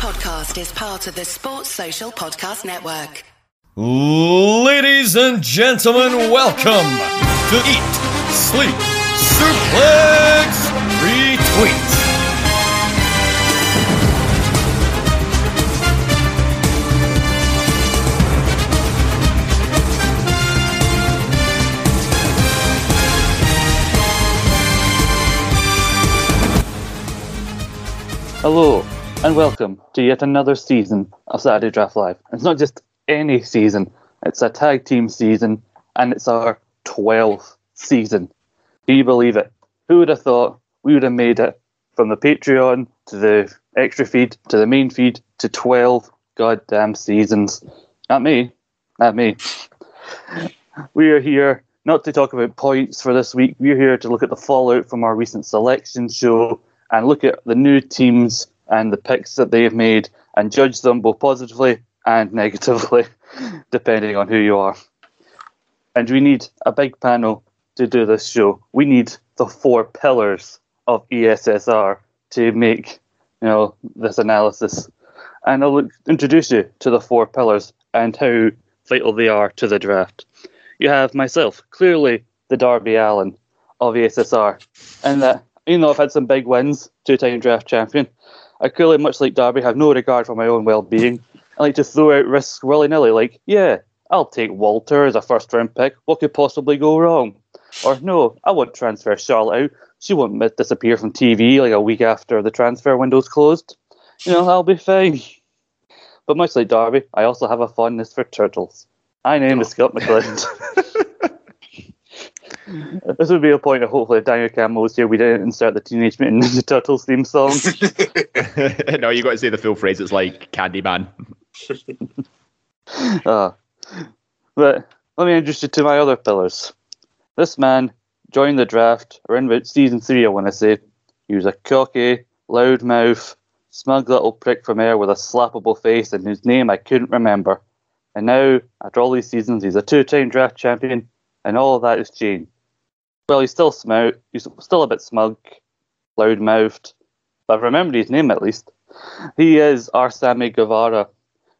podcast is part of the Sports Social Podcast Network. Ladies and gentlemen, welcome to Eat, Sleep, Suplex, Retweet. Hello, and welcome to yet another season of Saturday Draft Live. It's not just any season, it's a tag team season, and it's our 12th season. Do you believe it? Who would have thought we would have made it from the Patreon to the extra feed to the main feed to 12 goddamn seasons? Not me. Not me. We are here not to talk about points for this week. We're here to look at the fallout from our recent selection show and look at the new teams and the picks that they have made and judge them both positively and negatively, depending on who you are. And we need a big panel to do this show. We need the four pillars of ESSR to make you know this analysis. And I'll introduce you to the four pillars and how vital they are to the draft. You have myself, clearly the Darby Allin of ESSR, and that even though I've had some big wins, two-time draft champion, I clearly, much like Darby, have no regard for my own well-being. I like to throw out risks willy-nilly, like, yeah, I'll take Walter as a first-round pick. What could possibly go wrong? Or no, I won't transfer Charlotte out. She won't disappear from TV like a week after the transfer window's closed. You know, I'll be fine. But much like Darby, I also have a fondness for turtles. My name is Scott McLeod. This would be a point of hopefully Daniel Campbell was here, we didn't insert the Teenage Mutant Ninja Turtles theme song. no, you got to say the full phrase. It's like Candyman. Uh, but let me introduce you to my other pillars. This man joined the draft around about season three, I want to say. He was a cocky, loudmouth, smug little prick from Ayr with a slappable face and whose name I couldn't remember. And now, after all these seasons, he's a two-time draft champion, and all of that has changed. Well, he's still smart, he's still a bit smug, loud-mouthed, but I've remembered his name at least. He is our Sammy Guevara.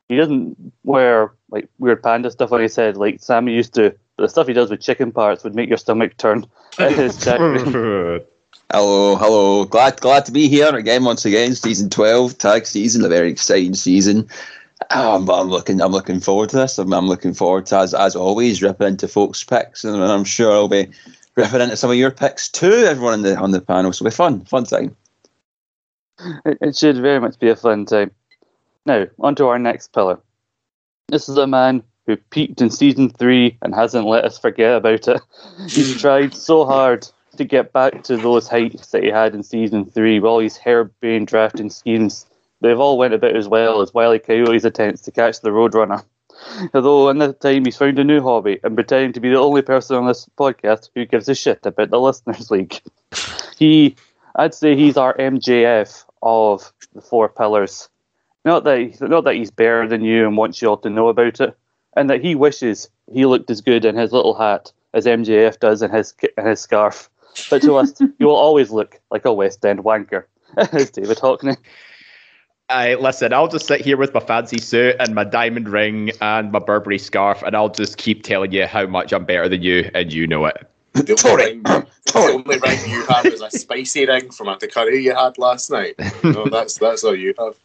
He doesn't wear like weird panda stuff on his head like Sammy used to. But the stuff he does with chicken parts would make your stomach turn. It is Hello, hello. Glad glad to be here again once again. Season twelve, tag season, a very exciting season. Oh, I'm, I'm looking I'm looking forward to this. I'm, I'm looking forward to as as always ripping into folks' picks, and I'm sure I'll be ripping into some of your picks too. Everyone on the on the panel, so it'll be fun, fun time. It, it should very much be a fun time. Now, on to our next pillar. This is a man who peaked in season three and hasn't let us forget about it. He's tried so hard to get back to those heights that he had in season three with all these harebrained drafting schemes. They've all went about as well as Wiley Coyote's attempts to catch the Roadrunner. Although in that time he's found a new hobby and pretending to be the only person on this podcast who gives a shit about the listeners league. He I'd say he's our MJF of the four pillars. Not that he, not that he's better than you and wants you all to know about it, and that he wishes he looked as good in his little hat as MJF does in his in his scarf. But to us, he will always look like a West End wanker. As David Hockney. I listen. I'll just sit here with my fancy suit and my diamond ring and my Burberry scarf, and I'll just keep telling you how much I'm better than you, and you know it. The only, ring, the only ring you have is a spicy ring from a curry you had last night. No, that's that's all you have.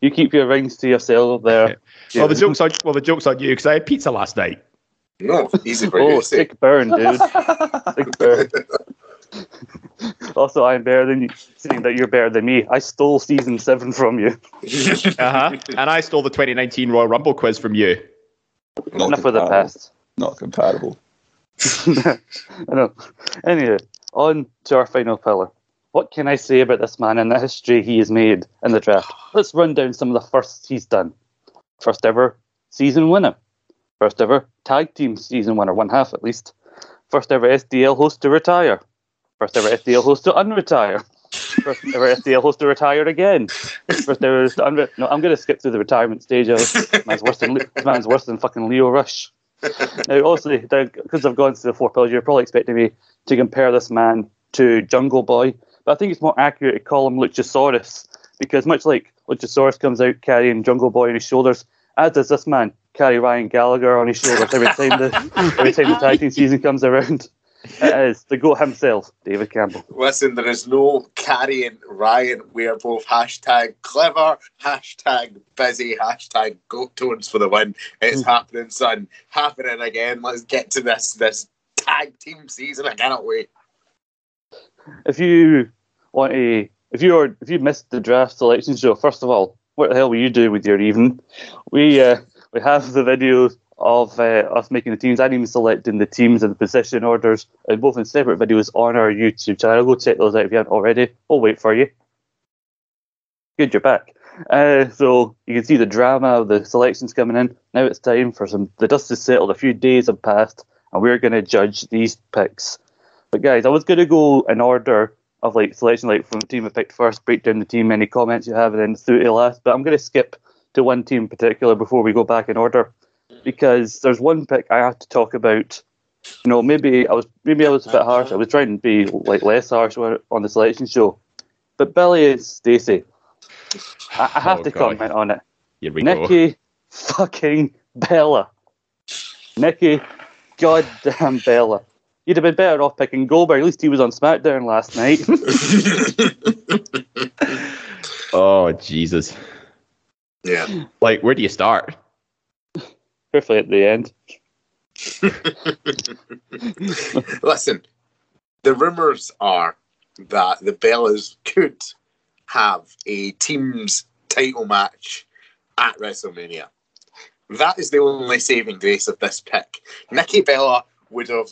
You keep your rings to yourself there. Well, the joke's on well, the joke's on you because I had pizza last night. No, easy for you Oh, to say. sick burn, dude. sick burn. also, I'm better than you, saying that you're better than me. I stole season seven from you. Uh huh. and I stole the 2019 Royal Rumble quiz from you. Not Enough of the past. Not comparable. I know. Anyway, on to our final pillar. What can I say about this man and the history he has made in the draft? Let's run down some of the firsts he's done. First ever season winner. First ever tag team season winner, one half at least. First ever SDL host to retire. First ever SDL host to unretire. First ever SDL host to retire again. First ever to unre- No, I'm going to skip through the retirement stage. Of man's worse than man's worse than fucking Lio Rush. Now, obviously, because I've gone to the four pillars, you're probably expecting me to compare this man to Jungle Boy, but I think it's more accurate to call him Luchasaurus because much like Luchasaurus comes out carrying Jungle Boy on his shoulders, as does this man carry Ryan Gallagher on his shoulders every time the every time the tag team season comes around. It is the goat himself, David Campbell. Listen, there is no carrying Ryan. We are both hashtag clever, hashtag busy, hashtag goat tones for the win. It's happening, son. Happening again. Let's get to this this tag team season. I cannot wait. If you want to, if you are, if you missed the draft selection show, first of all, what the hell were you doing with your evening? We uh, we have the videos of uh, us making the teams and even selecting the teams and the position orders, and both in separate videos on our YouTube channel. Go check those out if you haven't already. We'll wait for you. Good, you're back. Uh, so you can see the drama of the selections coming in. Now it's time for some. The dust has settled. A few days have passed, and we're going to judge these picks. But guys, I was going to go in order of like selection, like from the team I picked first, break down the team, any comments you have, and then through to last. But I'm going to skip to one team in particular before we go back in order, because there's one pick I have to talk about. You know, maybe I was maybe I was a bit harsh. I was trying to be like less harsh on the selection show, but Billy and Stacey, I, I have Oh, to God. comment on it. Here we go. Fucking Bella. Nikki goddamn Bella. You'd have been better off picking Goldberg. At least he was on SmackDown last night. Oh Jesus! Yeah. Like, where do you start? Hopefully at the end. Listen, the rumours are that the Bellas could have a team's title match at WrestleMania. That is the only saving grace of this pick. Nikki Bella would have,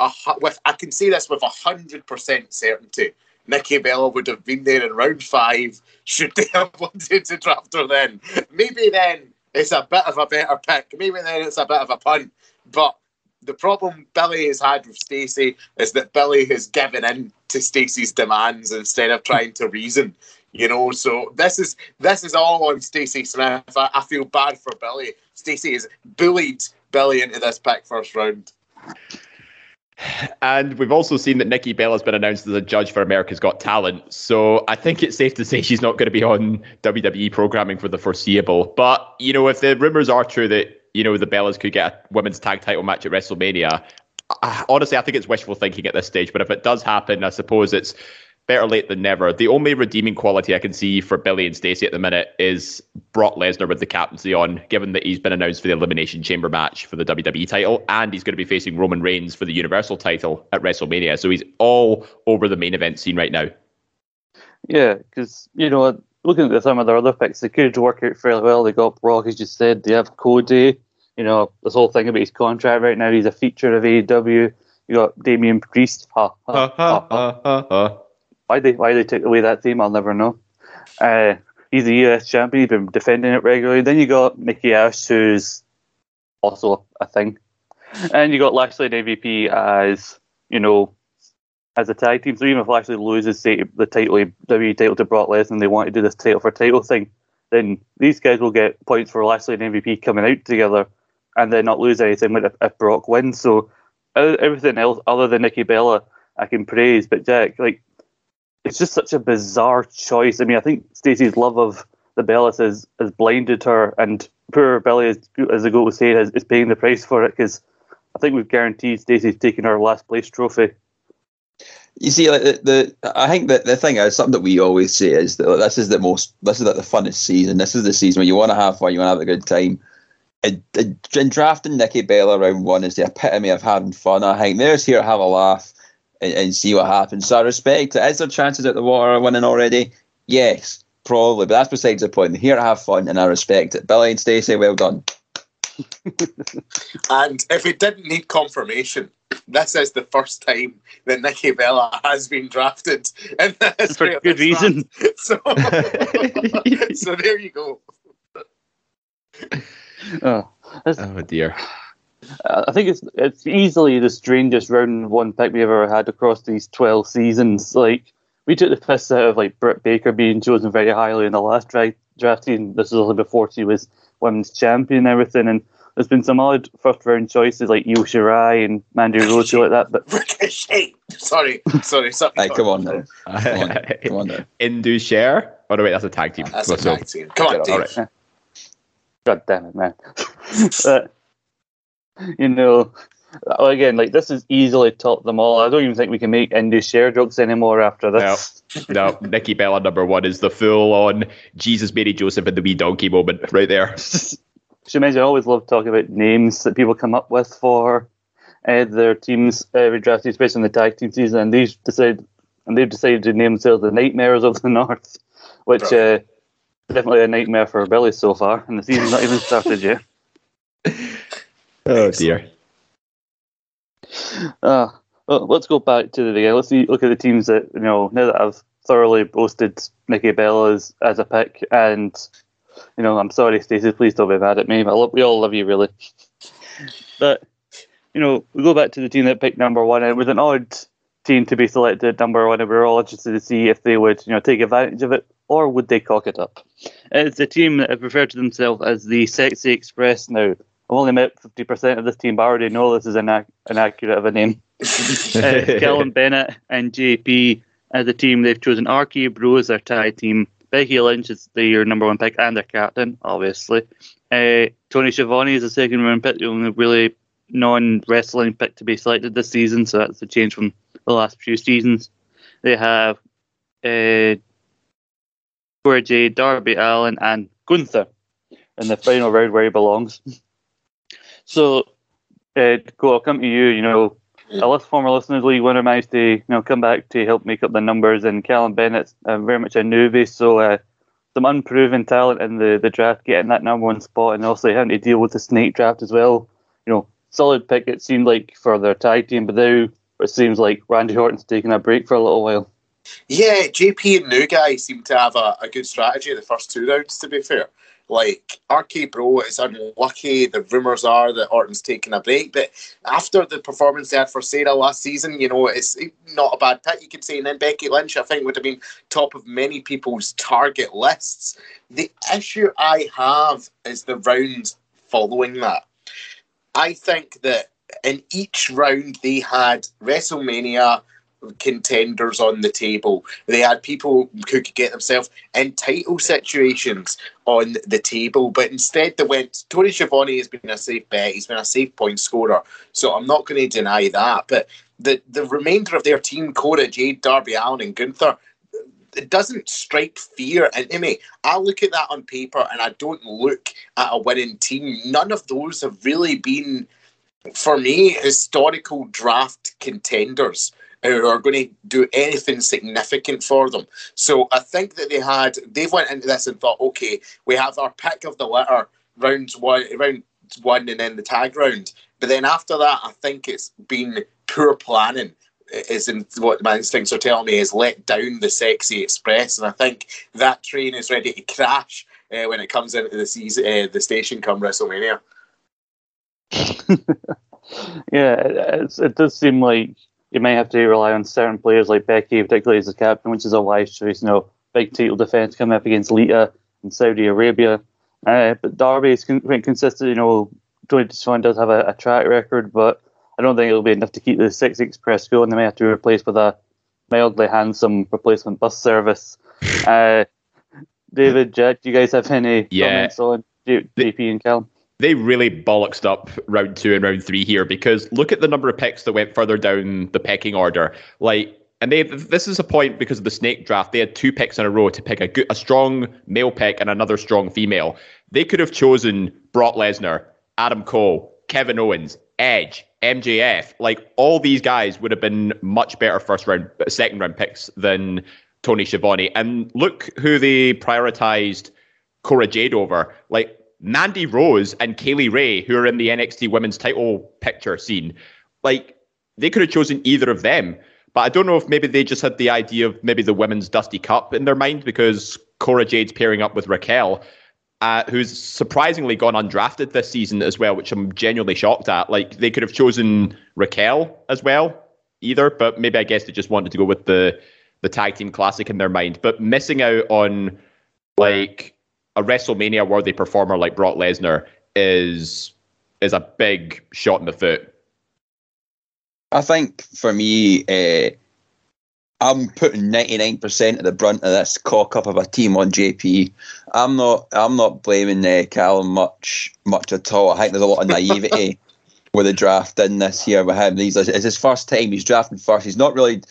a, with I can say this with hundred percent certainty. Nikki Bella would have been there in round five. Should they have wanted to draft her then? Maybe then it's a bit of a better pick. Maybe then it's a bit of a punt. But the problem Billy has had with Stacey is that Billy has given in to Stacey's demands instead of trying to reason. You know, so this is this is all on Stacey Smith. I, I feel bad for Billy. Stacey has bullied Billy into this pick first round. And we've also seen that Nikki Bella's been announced as a judge for America's Got Talent. So I think it's safe to say she's not going to be on WWE programming for the foreseeable. But, you know, if the rumors are true that, you know, the Bellas could get a women's tag title match at WrestleMania, I, honestly, I think it's wishful thinking at this stage. But if it does happen, I suppose it's better late than never. The only redeeming quality I can see for Billy and Stacey at the minute is Brock Lesnar with the captaincy on, given that he's been announced for the Elimination Chamber match for the WWE title, and he's going to be facing Roman Reigns for the Universal title at WrestleMania. So he's all over the main event scene right now. Yeah, because, you know, looking at some of their other picks, they could work out fairly well. They got Brock, as you said. They have Cody. You know, this whole thing about his contract right now, he's a feature of AEW. You got Damian Priest. Ha, ha, ha, ha. Why they why they took away that theme, I'll never know. Uh, he's the US champion. He's been defending it regularly. Then you got Mickey Ash, who's also a thing, and you got Lashley and MVP as you know as a tag team. So even if Lashley loses say, the title, WWE title to Brock Lesnar, and they want to do this title for title thing, then these guys will get points for Lashley and MVP coming out together, and then not lose anything if, if Brock wins. So everything else other than Nikki Bella, I can praise. But Jack, like it's just such a bizarre choice. I mean, I think Stacey's love of the Bellas has, has blinded her, and poor Belly, as, as the goat was saying, is, is paying the price for it because I think we've guaranteed Stacey's taking her last place trophy. You see, like the, the I think that the thing is something that we always say is that like, this is the most, this is like the funnest season. This is the season where you want to have fun, you want to have a good time. And, and drafting Nikki Bella round one is the epitome of having fun. I think there's here have a laugh and, and see what happens. So I respect it. Is there chances at the water of winning already? Yes, probably, but that's besides the point. They're here to have fun, and I respect it. Billy and Stacey, well done. And if it didn't need confirmation, this is the first time that Nikki Bella has been drafted in the For good this reason. So, so there you go. Oh, that's- Oh dear. I think it's it's easily the strangest round one pick we've ever had across these twelve seasons. Like we took the piss out of like Britt Baker being chosen very highly in the last draft draft season. This was only before she was women's champion and everything. And there's been some odd first round choices like Io Shirai and Mandy Rose, shit like that. But Ricochet. Sorry, sorry, sorry. Hey, come on now. Come on, come on now. Indus Sher. Oh no, wait, that's a tag team. That's a So- tag team. Come on, All Dave. right. God damn it, man. but, you know, again, like this is easily top them all. I don't even think we can make Indus Sher jokes anymore after this. No, Nikki Bella number one is the full on Jesus, Mary Joseph, and the wee donkey moment right there. She mentioned I always love talking about names that people come up with for uh, their teams uh, redrafted, especially in the tag team season, and they've decided and they've decided to name themselves the Nightmares of the North, which uh, definitely a nightmare for Billy so far, and the season's not even started yet. Oh dear. Uh, well, let's go back to the beginning. Let's see, look at the teams that you know now that I've thoroughly boasted Nikki Bella as, as a pick, and you know I'm sorry, Stacey, please don't be mad at me. Love, we all love you, really. But you know, we go back to the team that picked number one, and it was an odd team to be selected number one, and we were all interested to see if they would you know take advantage of it or would they cock it up. It's a team that have referred to themselves as the Sexy Express. Now, only met fifty percent of this team, but I already know this is an ac- inaccurate of a name uh, Callum Bennett and JP as a team. They've chosen RK Bro as their tie team. Becky Lynch is their number one pick and their captain, obviously. Uh, Tony Schiavone is the second round pick, the only really non wrestling pick to be selected this season, so that's a change from the last few seasons. They have uh, Cora Jade, Darby Allin, and Gunther in the final round where he belongs. So, uh, come to you. You know, a list former listeners league winner managed to you know come back to help make up the numbers, and Callum Bennett's uh, very much a newbie, so uh, some unproven talent in the, the draft getting that number one spot, and also having to deal with the snake draft as well. You know, solid pick it seemed like for their tag team, but now it seems like Randy Orton's taking a break for a little while. Yeah, JP and New Guy seem to have a, a good strategy the first two rounds, to be fair. Like, RK Bro is unlucky. The rumours are that Orton's taking a break. But after the performance they had for Sarah last season, you know, it's not a bad pick, you could say. And then Becky Lynch, I think, would have been top of many people's target lists. The issue I have is the round following that. I think that in each round they had WrestleMania contenders on the table. They had people who could get themselves in title situations on the table, but instead they went. Tony Schiavone has been a safe bet. He's been a safe point scorer, so I'm not going to deny that. But the the remainder of their team, Cora Jade, Darby Allin, and Gunther. It doesn't strike fear into me. I look at that on paper and I don't look at a winning team. None of those have really been, for me, historical draft contenders who are going to do anything significant for them. So I think that they had they went into this and thought, okay, we have our pick of the litter, rounds one, round one, and then the tag round. But then after that, I think it's been poor planning. Is in what my instincts are telling me is let down the sexy express, and I think that train is ready to crash uh, when it comes into the season, uh, the station come WrestleMania. yeah, it, it does seem like you might have to rely on certain players like Becky, particularly as a captain, which is a wise choice. You know, big title defense coming up against Lita in Saudi Arabia. Uh, but Darby is con- consistent. You know, Tony Schiavone does have a, a, track record, but I don't think it'll be enough to keep the Six Express going. They may have to replace with a mildly handsome replacement bus service. Uh, David, Jack, do you guys have any Yeah. comments on JP and Callum? They really bollocksed up round two and round three here because look at the number of picks that went further down the pecking order. Like, and they this is a point because of the snake draft. They had two picks in a row to pick a good, a strong male pick and another strong female. They could have chosen Brock Lesnar, Adam Cole, Kevin Owens, Edge, MJF. Like all these guys would have been much better first round, second round picks than Tony Schiavone. And look who they prioritized Cora Jade over. Like Mandy Rose and Kay Lee Ray, who are in the NXT women's title picture scene, like they could have chosen either of them. But I don't know if maybe they just had the idea of maybe the women's Dusty Cup in their mind because Cora Jade's pairing up with Raquel, uh, who's surprisingly gone undrafted this season as well, which I'm genuinely shocked at. Like they could have chosen Raquel as well, either, but maybe I guess they just wanted to go with the the tag team classic in their mind. But missing out on like a WrestleMania worthy performer like Brock Lesnar is is a big shot in the foot. I think for me, uh, I'm putting 99% of the brunt of this cock up of a team on JP. I'm not. I'm not blaming uh, Callum much, much at all. I think there's a lot of naivety with the draft in this year with him. He's, it's his first time. He's drafting first. He's not really.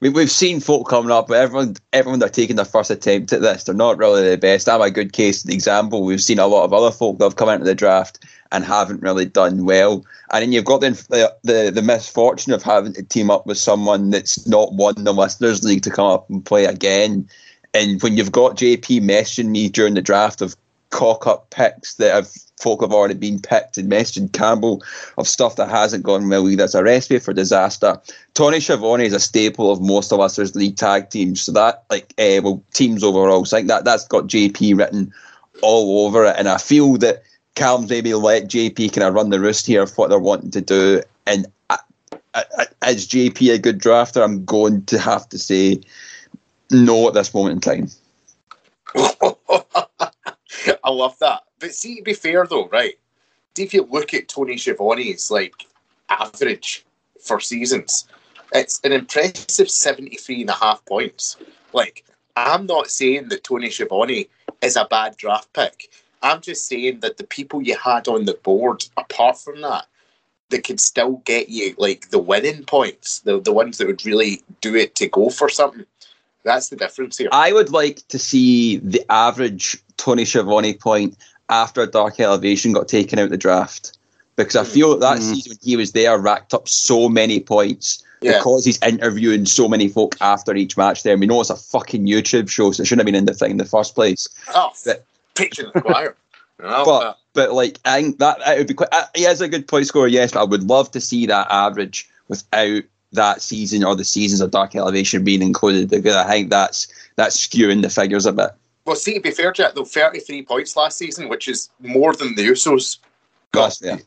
We, we've seen folk coming up, but everyone, everyone that are taking their first attempt at this, they're not really the best. I'm a good case example. We've seen a lot of other folk that have come into the draft and haven't really done well. And then you've got the, the the misfortune of having to team up with someone that's not won the listeners league to come up and play again. And when you've got JP messaging me during the draft of cock up picks that have folk have already been picked and messaging Campbell of stuff that hasn't gone well either. It's a recipe for disaster. Tony Schiavone is a staple of most of us as league tag teams. So that like uh, well teams overall. So I think that that's got JP written all over it. And I feel that Cal's maybe let JP kind of run the roost here of what they're wanting to do. And I, I, is JP a good drafter? I'm going to have to say no at this moment in time. I love that. But see, to be fair though, right? If you look at Tony Schiavone's like average for seasons, it's an impressive 73 and a half points. Like, I'm not saying that Tony Schiavone is a bad draft pick. I'm just saying that the people you had on the board, apart from that, that could still get you like the winning points, the the ones that would really do it to go for something. That's the difference here. I would like to see the average Tony Schiavone point after Dark Elevation got taken out the draft. Because I feel that, that mm. season when he was there racked up so many points yeah. because he's interviewing so many folk after each match there. And we know it's a fucking YouTube show, so it shouldn't have been in the thing in the first place. Oh, but, preaching the choir. but but like I think that it would be quite. Uh, he is a good point scorer, yes. But I would love to see that average without that season or the seasons of Dark Elevation being included because I think that's that's skewing the figures a bit. Well, see, to be fair, Jack, though, 33 points last season, which is more than the Usos got. Yeah.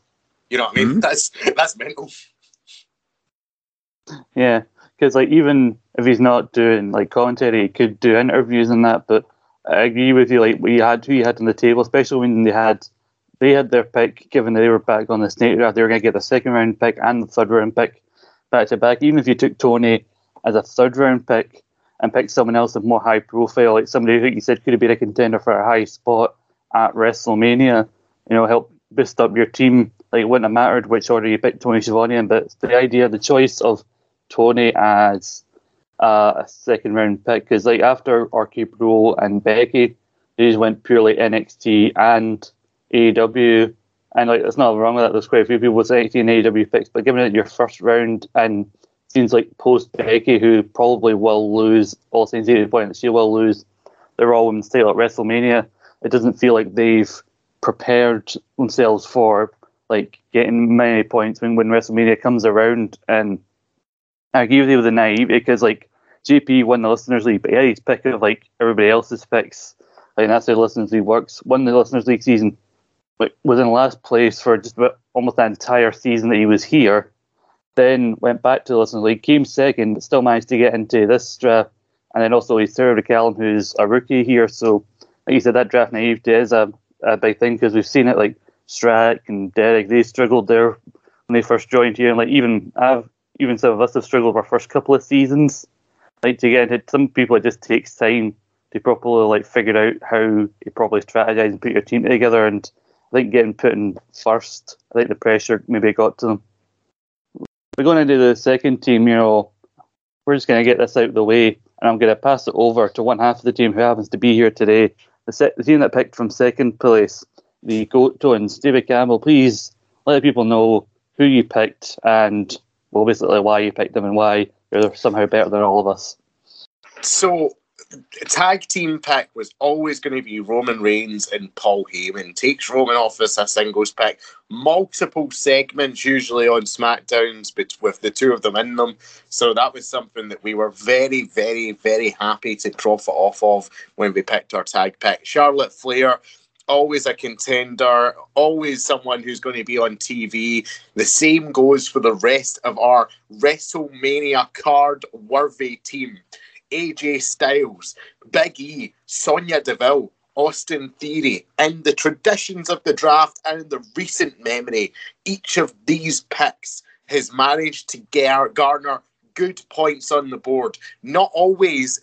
You know what I mean? Mm-hmm. That's that's mental. Yeah, because like even if he's not doing like commentary, he could do interviews and that. But I agree with you. Like we had who you had on the table, especially when they had they had their pick, given that they were back on the snake draft, they were going to get the second round pick and the third round pick back to back. Even if you took Tony as a third round pick and pick someone else with more high profile, like somebody who you said could have been a contender for a high spot at WrestleMania, you know, help boost up your team. Like it wouldn't have mattered which order you picked Tony Schiavone in, but the idea, the choice of Tony as uh, a second round pick because like after RK Bro and Becky, they just went purely NXT and AEW, and like there's nothing wrong with that. There's quite a few people with NXT and AEW picks, but given it your first round and seems like post Becky, who probably will lose, all things to point she will lose the Raw Women's title at WrestleMania, it doesn't feel like they've prepared themselves for like getting many points when, when WrestleMania comes around. And I agree with you with the naive because like JP won the listeners league, but yeah, he's picking like everybody else's picks. Like that's how the listeners league works. Won the listeners league season, but was in last place for just about almost the entire season that he was here. Then went back to the listeners league, came second, but still managed to get into this draft. And then also he's third to Callum, who's a rookie here. So like you said, that draft naivety is a, a big thing because we've seen it like Strack and Derek, they struggled there when they first joined here. And like even I've even some of us have struggled our first couple of seasons like to get into some people it just takes time to properly like figure out how you properly strategize and put your team together and I think getting put in first, I think the pressure maybe got to them. We're going into the second team, you know, we're just going to get this out of the way and I'm going to pass it over to one half of the team who happens to be here today. The, se- the team that picked from second place, the Goat Tones. David Campbell, please let people know who you picked and, well, basically why you picked them and why they're somehow better than all of us. So, tag team pick was always going to be Roman Reigns and Paul Heyman. Takes Roman off as a singles pick. Multiple segments, usually on SmackDowns, but with the two of them in them. So that was something that we were very, very, very happy to profit off of when we picked our tag pick. Charlotte Flair always a contender, always someone who's going to be on TV. The same goes for the rest of our WrestleMania card worthy team. AJ Styles, Big E, Sonya Deville, Austin Theory. In the traditions of the draft and in the recent memory, each of these picks has managed to gar- garner good points on the board. Not always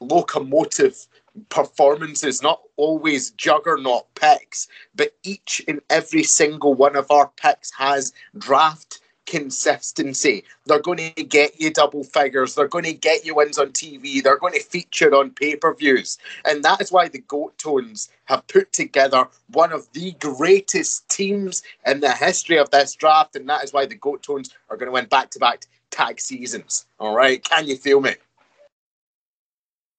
locomotive performances, not always juggernaut picks, but each and every single one of our picks has draft consistency. They're going to get you double figures. They're going to get you wins on TV. They're going to feature on pay per views. And that is why the Goat Tones have put together one of the greatest teams in the history of this draft. And that is why the Goat Tones are going to win back to back tag seasons. All right. Can you feel me?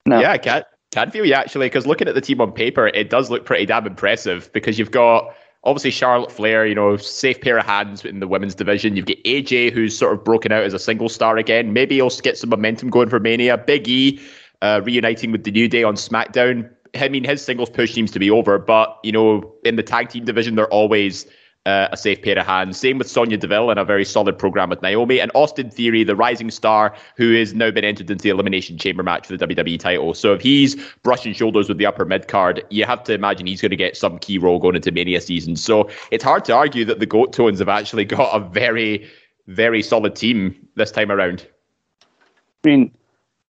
No. Yeah, I can, can feel you actually, because looking at the team on paper, it does look pretty damn impressive because you've got obviously Charlotte Flair, you know, safe pair of hands in the women's division. You've got AJ, who's sort of broken out as a single star again. Maybe he'll get some momentum going for Mania. Big E uh, reuniting with the New Day on SmackDown. I mean, his singles push seems to be over, but, you know, in the tag team division, they're always uh, a safe pair of hands. Same with Sonya Deville and a very solid program with Naomi. And Austin Theory, the rising star, who has now been entered into the Elimination Chamber match for the WWE title. So if he's brushing shoulders with the upper mid card, you have to imagine he's going to get some key role going into Mania season. So it's hard to argue that the Goat Tones have actually got a very, very solid team this time around. I mean,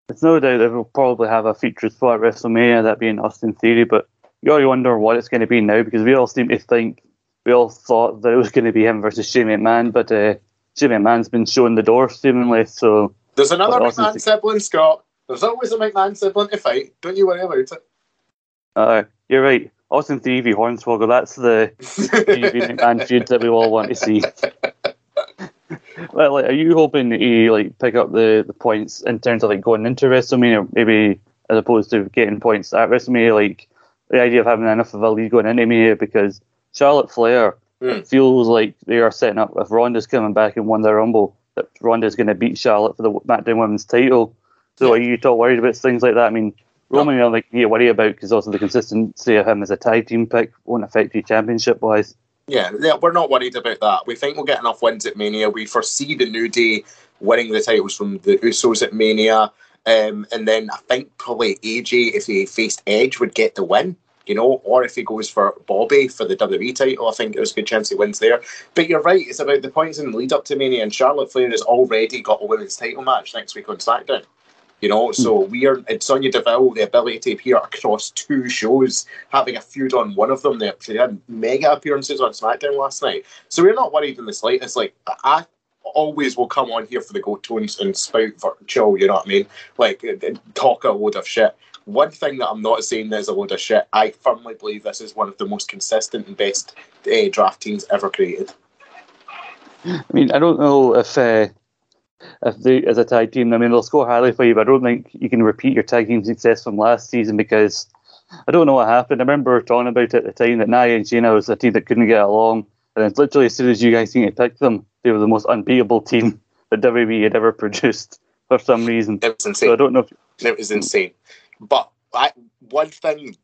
it's no doubt that we'll probably have a feature spot at WrestleMania, that being Austin Theory, but you already wonder what it's going to be now because we all seem to think we all thought that it was going to be him versus Shane McMahon, but uh, Shane McMahon's been shown the door seemingly. So there's another McMahon sibling, Scott. There's always a McMahon sibling to fight. Don't you worry about it. uh, you're right. Austin Theory Hornswoggle, that's the Theory McMahon feud that we all want to see. well, like, are you hoping that you like pick up the, the points in terms of like going into WrestleMania, maybe as opposed to getting points at WrestleMania? Like the idea of having enough of a lead going into Mania because Charlotte Flair Mm. feels like they are setting up if Ronda's coming back and won the Rumble that Ronda's going to beat Charlotte for the SmackDown Women's title. So are you at all worried about things like that? I mean, Roman, know, like you worry about because also the consistency of him as a tag team pick won't affect you championship wise. Yeah, yeah, we're not worried about that. We think we'll get enough wins at Mania. We foresee the New Day winning the titles from the Usos at Mania. Um, and then I think probably AJ, if he faced Edge, would get the win, you know, or if he goes for Bobby for the WWE title, I think there's a good chance he wins there. But you're right, it's about the points in the lead up to Mania, and Charlotte Flair has already got a women's title match next week on SmackDown. You know, so we are and Sonya Deville, the ability to appear across two shows, having a feud on one of them. They they had mega appearances on SmackDown last night. So we're not worried in the slightest. Like I always will come on here for the goat tones and spout chill, you know what I mean? Like uh, uh, talk a load of shit. One thing that I'm not saying is a load of shit. I firmly believe this is one of the most consistent and best uh, draft teams ever created. I mean, I don't know if uh, if they as a tag team, I mean, they'll score highly for you, but I don't think you can repeat your tag team success from last season because I don't know what happened. I remember talking about it at the time that Nia and Shayna was a team that couldn't get along, and it's literally as soon as you guys seemed to pick them, they were the most unbeatable team that WWE had ever produced for some reason. It was insane. So I don't know if It was insane. But I, one thing,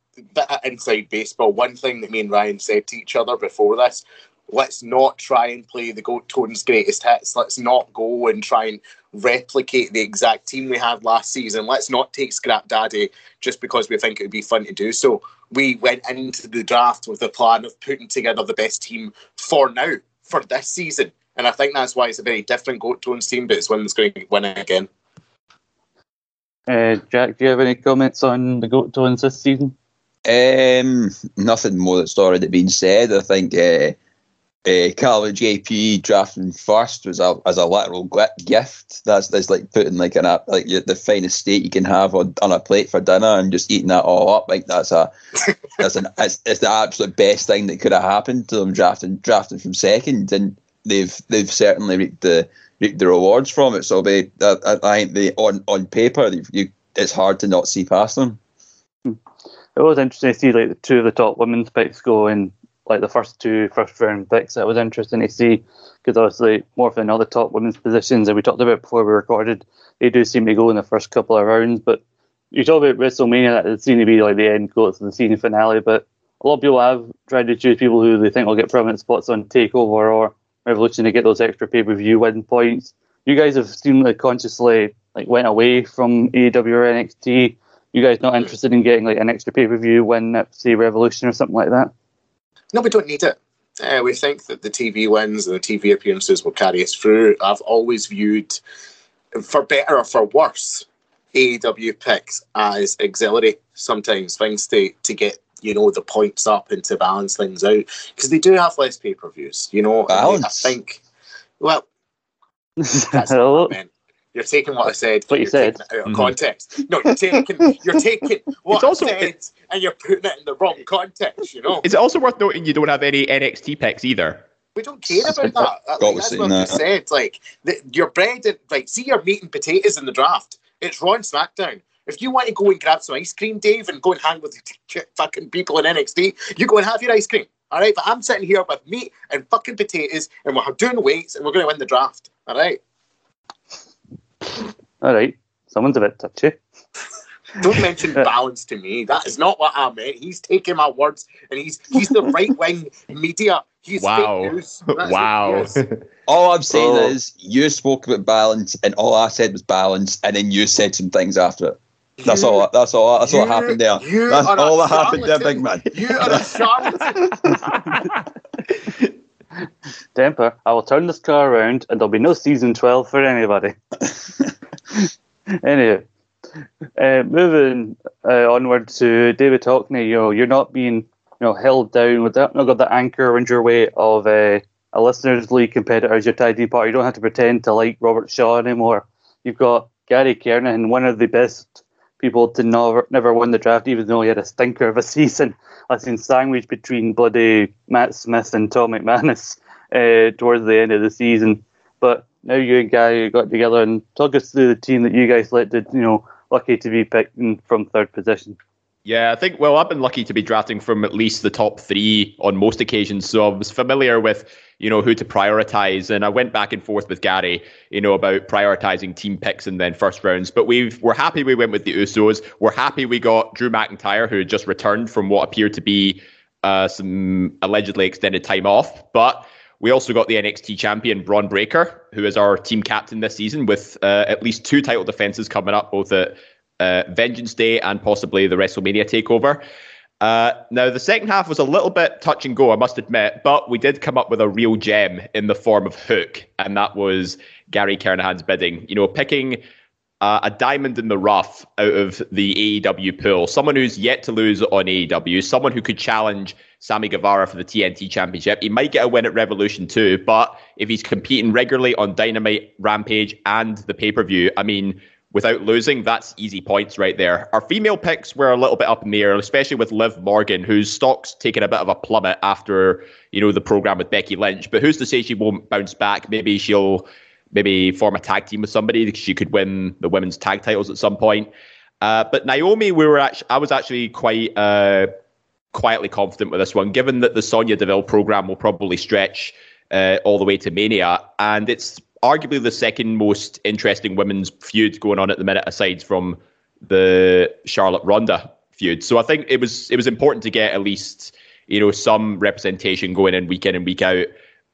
inside baseball, one thing that me and Ryan said to each other before this, let's not try and play the Goat Tones greatest hits. Let's not go and try and replicate the exact team we had last season. Let's not take Scrap Daddy just because we think it would be fun to do so. We went into the draft with the plan of putting together the best team for now, for this season. And I think that's why it's a very different Goat Tones team, but it's one that's going to win again. Uh, Jack, do you have any comments on the Goat Tones this season? Um, nothing more that's already been said. I think uh, uh, Carl JP drafting first was a as a literal gl- gift. That's that's like putting like an a- like the finest steak you can have on, on a plate for dinner and just eating that all up. Like that's a that's an it's, it's the absolute best thing that could have happened to them drafting drafting from second, and they've they've certainly reaped the reaped the rewards from it. So they, I, I think they on on paper you, it's hard to not see past them. Hmm. It was interesting to see like the two of the top women's picks go in like the first two first round picks. That was interesting to see because obviously more than other top women's positions that we talked about before we recorded, they do seem to go in the first couple of rounds. But you talk about WrestleMania, that seems to be like the end goal to the season finale. But a lot of people have tried to choose people who they think will get prominent spots on Takeover or Revolution to get those extra pay per view win points. You guys have seemingly consciously like went away from AEW or NXT You guys not interested in getting like an extra pay per view win at say Revolution or something like that? No, we don't need it. Uh, we think that the TV wins and the TV appearances will carry us through. I've always viewed, for better or for worse, AEW picks as auxiliary sometimes things to, to get you know the points up and to balance things out because they do have less pay per views. You know, Balance. I think. Well, that's what I meant. You're taking what I said. What you you're said. taking it out of Mhm. context. No, you're taking you're taking what It's also- I said and you're putting it in the wrong context. You know, Is it also worth noting you don't have any NXT picks either? we don't care about that. That- Got that's to what say I that. said. Like the, your bread and like, see your meat and potatoes in the draft. It's Raw and SmackDown. If you want to go and grab some ice cream, Dave, and go and hang with the fucking people in NXT, you go and have your ice cream. All right, but I'm sitting here with meat and fucking potatoes, and we're doing weights, and we're going to win the draft. All right. All right, someone's a bit touchy. Don't mention balance to me. That is not what I meant. He's taking my words, and he's he's the right wing media. He's Wow. fake news. That's what he wow. All I'm saying Oh. is, you spoke about balance, and all I said was balance, and then you said some things after it. That's You- all. That's all. That's what you- happened there. That's all that happened there, big man. You are a charlatan. Temper, I will turn this car around and there'll be no season 12 for anybody. anyway, uh, moving uh, onward to David Hockney, you know, you're not being you know, held down with that, not got the anchor around your way of uh, a listeners' league competitor as your tag team partner. You don't have to pretend to like Robert Shaw anymore. You've got Gary Kernahan, one of the best people to never, never win the draft, even though he had a stinker of a season. I've seen sandwiched between bloody Matt Smith and Tom McManus uh, towards the end of the season. But now you and Gary got together and talk us through the team that you guys selected, you know, lucky to be picked in, from third position. Yeah, I think, well, I've been lucky to be drafting from at least the top three on most occasions. So I was familiar with, you know, who to prioritize. And I went back and forth with Gary, you know, about prioritizing team picks and then first rounds. But we've, we're happy we went with the Usos. We're happy we got Drew McIntyre, who had just returned from what appeared to be uh, some allegedly extended time off. But we also got the NXT champion Bron Breakker, who is our team captain this season, with uh, at least two title defenses coming up, both at uh, Vengeance Day and possibly the WrestleMania takeover. Uh, now, the second half was a little bit touch and go, I must admit, but we did come up with a real gem in the form of Hook, and that was Gary Kernahan's bidding. You know, picking uh, a diamond in the rough out of the AEW pool, someone who's yet to lose on AEW, someone who could challenge Sammy Guevara for the TNT Championship. He might get a win at Revolution too, but if he's competing regularly on Dynamite, Rampage, and the pay per view, I mean, without losing, that's easy points right there. Our female picks were a little bit up in the air, especially with Liv Morgan, whose stock's taken a bit of a plummet after you know the program with Becky Lynch. But who's to say she won't bounce back? Maybe she'll maybe form a tag team with somebody. Because she could win the women's tag titles at some point. Uh, but Naomi, we were actually, I was actually quite uh, quietly confident with this one, given that the Sonya Deville program will probably stretch uh, all the way to Mania, and it's arguably the second most interesting women's feud going on at the minute, aside from the Charlotte Ronda feud. So I think it was it was important to get at least you know some representation going in week in and week out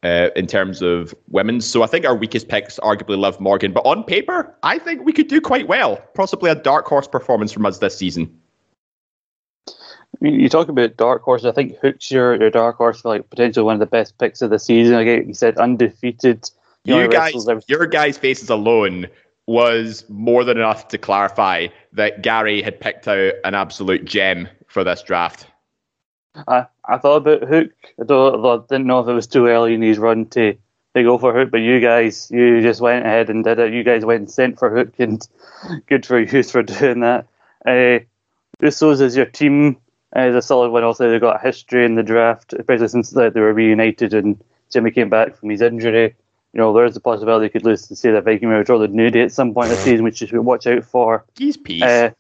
uh, in terms of women's. So I think our weakest picks arguably Liv Morgan, but on paper, I think we could do quite well. Possibly a dark horse performance from us this season. You talk about dark horse. I think Hook's your, your dark horse for like potentially one of the best picks of the season. Like you said, undefeated. You guys, your guys' faces alone was more than enough to clarify that Gary had picked out an absolute gem for this draft. I, I thought about Hook. I, don't, I didn't know if it was too early in his run to, to go for Hook, but you guys, you just went ahead and did it. You guys went and sent for Hook, and good for you for doing that. Uh, Usos is your team. Uh, is a solid one. Also, they've got a history in the draft, especially since they were reunited and Jimmy came back from his injury. You know, there's a possibility they could lose to say that Viking will draw the nudie at some point this season, which you should watch out for. Geez, peace. Uh,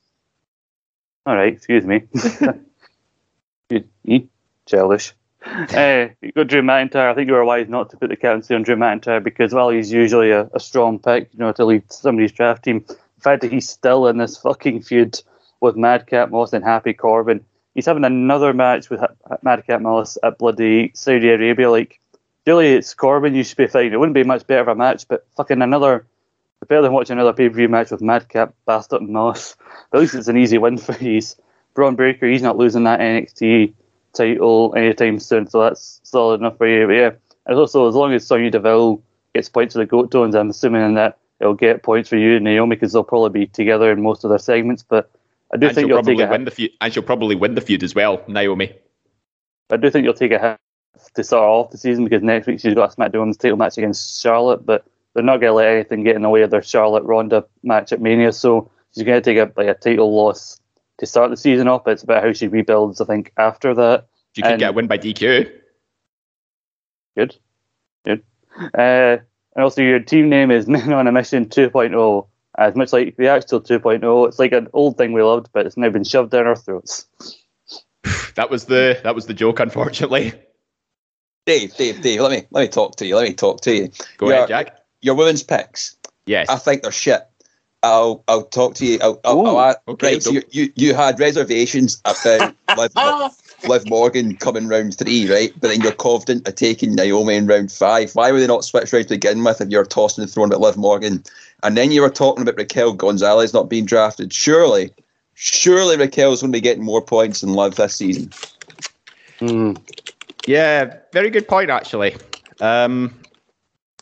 all right, excuse me. you, you childish. Uh, you got Drew McIntyre. I think you were wise not to put the captaincy on Drew McIntyre because well, he's usually a, a strong pick, you know, to lead somebody's draft team, the fact that he's still in this fucking feud with Madcap Moss and Happy Corbin, he's having another match with Madcap Moss at bloody Saudi Arabia. Like, really, it's Corbin you should be fighting. It wouldn't be much better of a match, but fucking another better than watching another pay per view match with Madcap, Bastard, and Moss. But at least it's an easy win for these. Bron Breakker, he's not losing that NXT title anytime soon, so that's solid enough for you. But yeah, and also as long as Sonya Deville gets points for the Goat Tones, I'm assuming that it'll get points for you and Naomi because they'll probably be together in most of their segments. But I do and think you'll probably take a win the feud, and she'll probably win the feud as well, Naomi. I do think you'll take a hit to start off the season because next week she's got a SmackDown title match against Charlotte, but they're not going to let anything get in the way of their Charlotte Ronda match at Mania, so she's going to take a like a title loss to start the season off. It's about how she rebuilds, I think, after that. She could And- get a win by DQ. Good, good. Uh, and also, your team name is Men on a Mission 2.0. As much like the actual 2.0, it's like an old thing we loved, but it's now been shoved down our throats. That was the that was the joke, unfortunately. Dave, Dave, Dave, let me let me talk to you. Let me talk to you. Go Your- ahead, Jack. Your women's picks. Yes. I think they're shit. I'll I'll talk to you. I'll, I'll, Ooh, I'll, okay, right, so you, you you had reservations about Liv, Liv Morgan coming round three, right? But then you're confident of taking Naomi in round five. Why were they not switched right to begin with if you're tossing and throwing about Liv Morgan? And then you were talking about Raquel Gonzalez not being drafted. Surely, surely Raquel's going to be getting more points than Liv this season. Hmm. Yeah, very good point, actually. Um,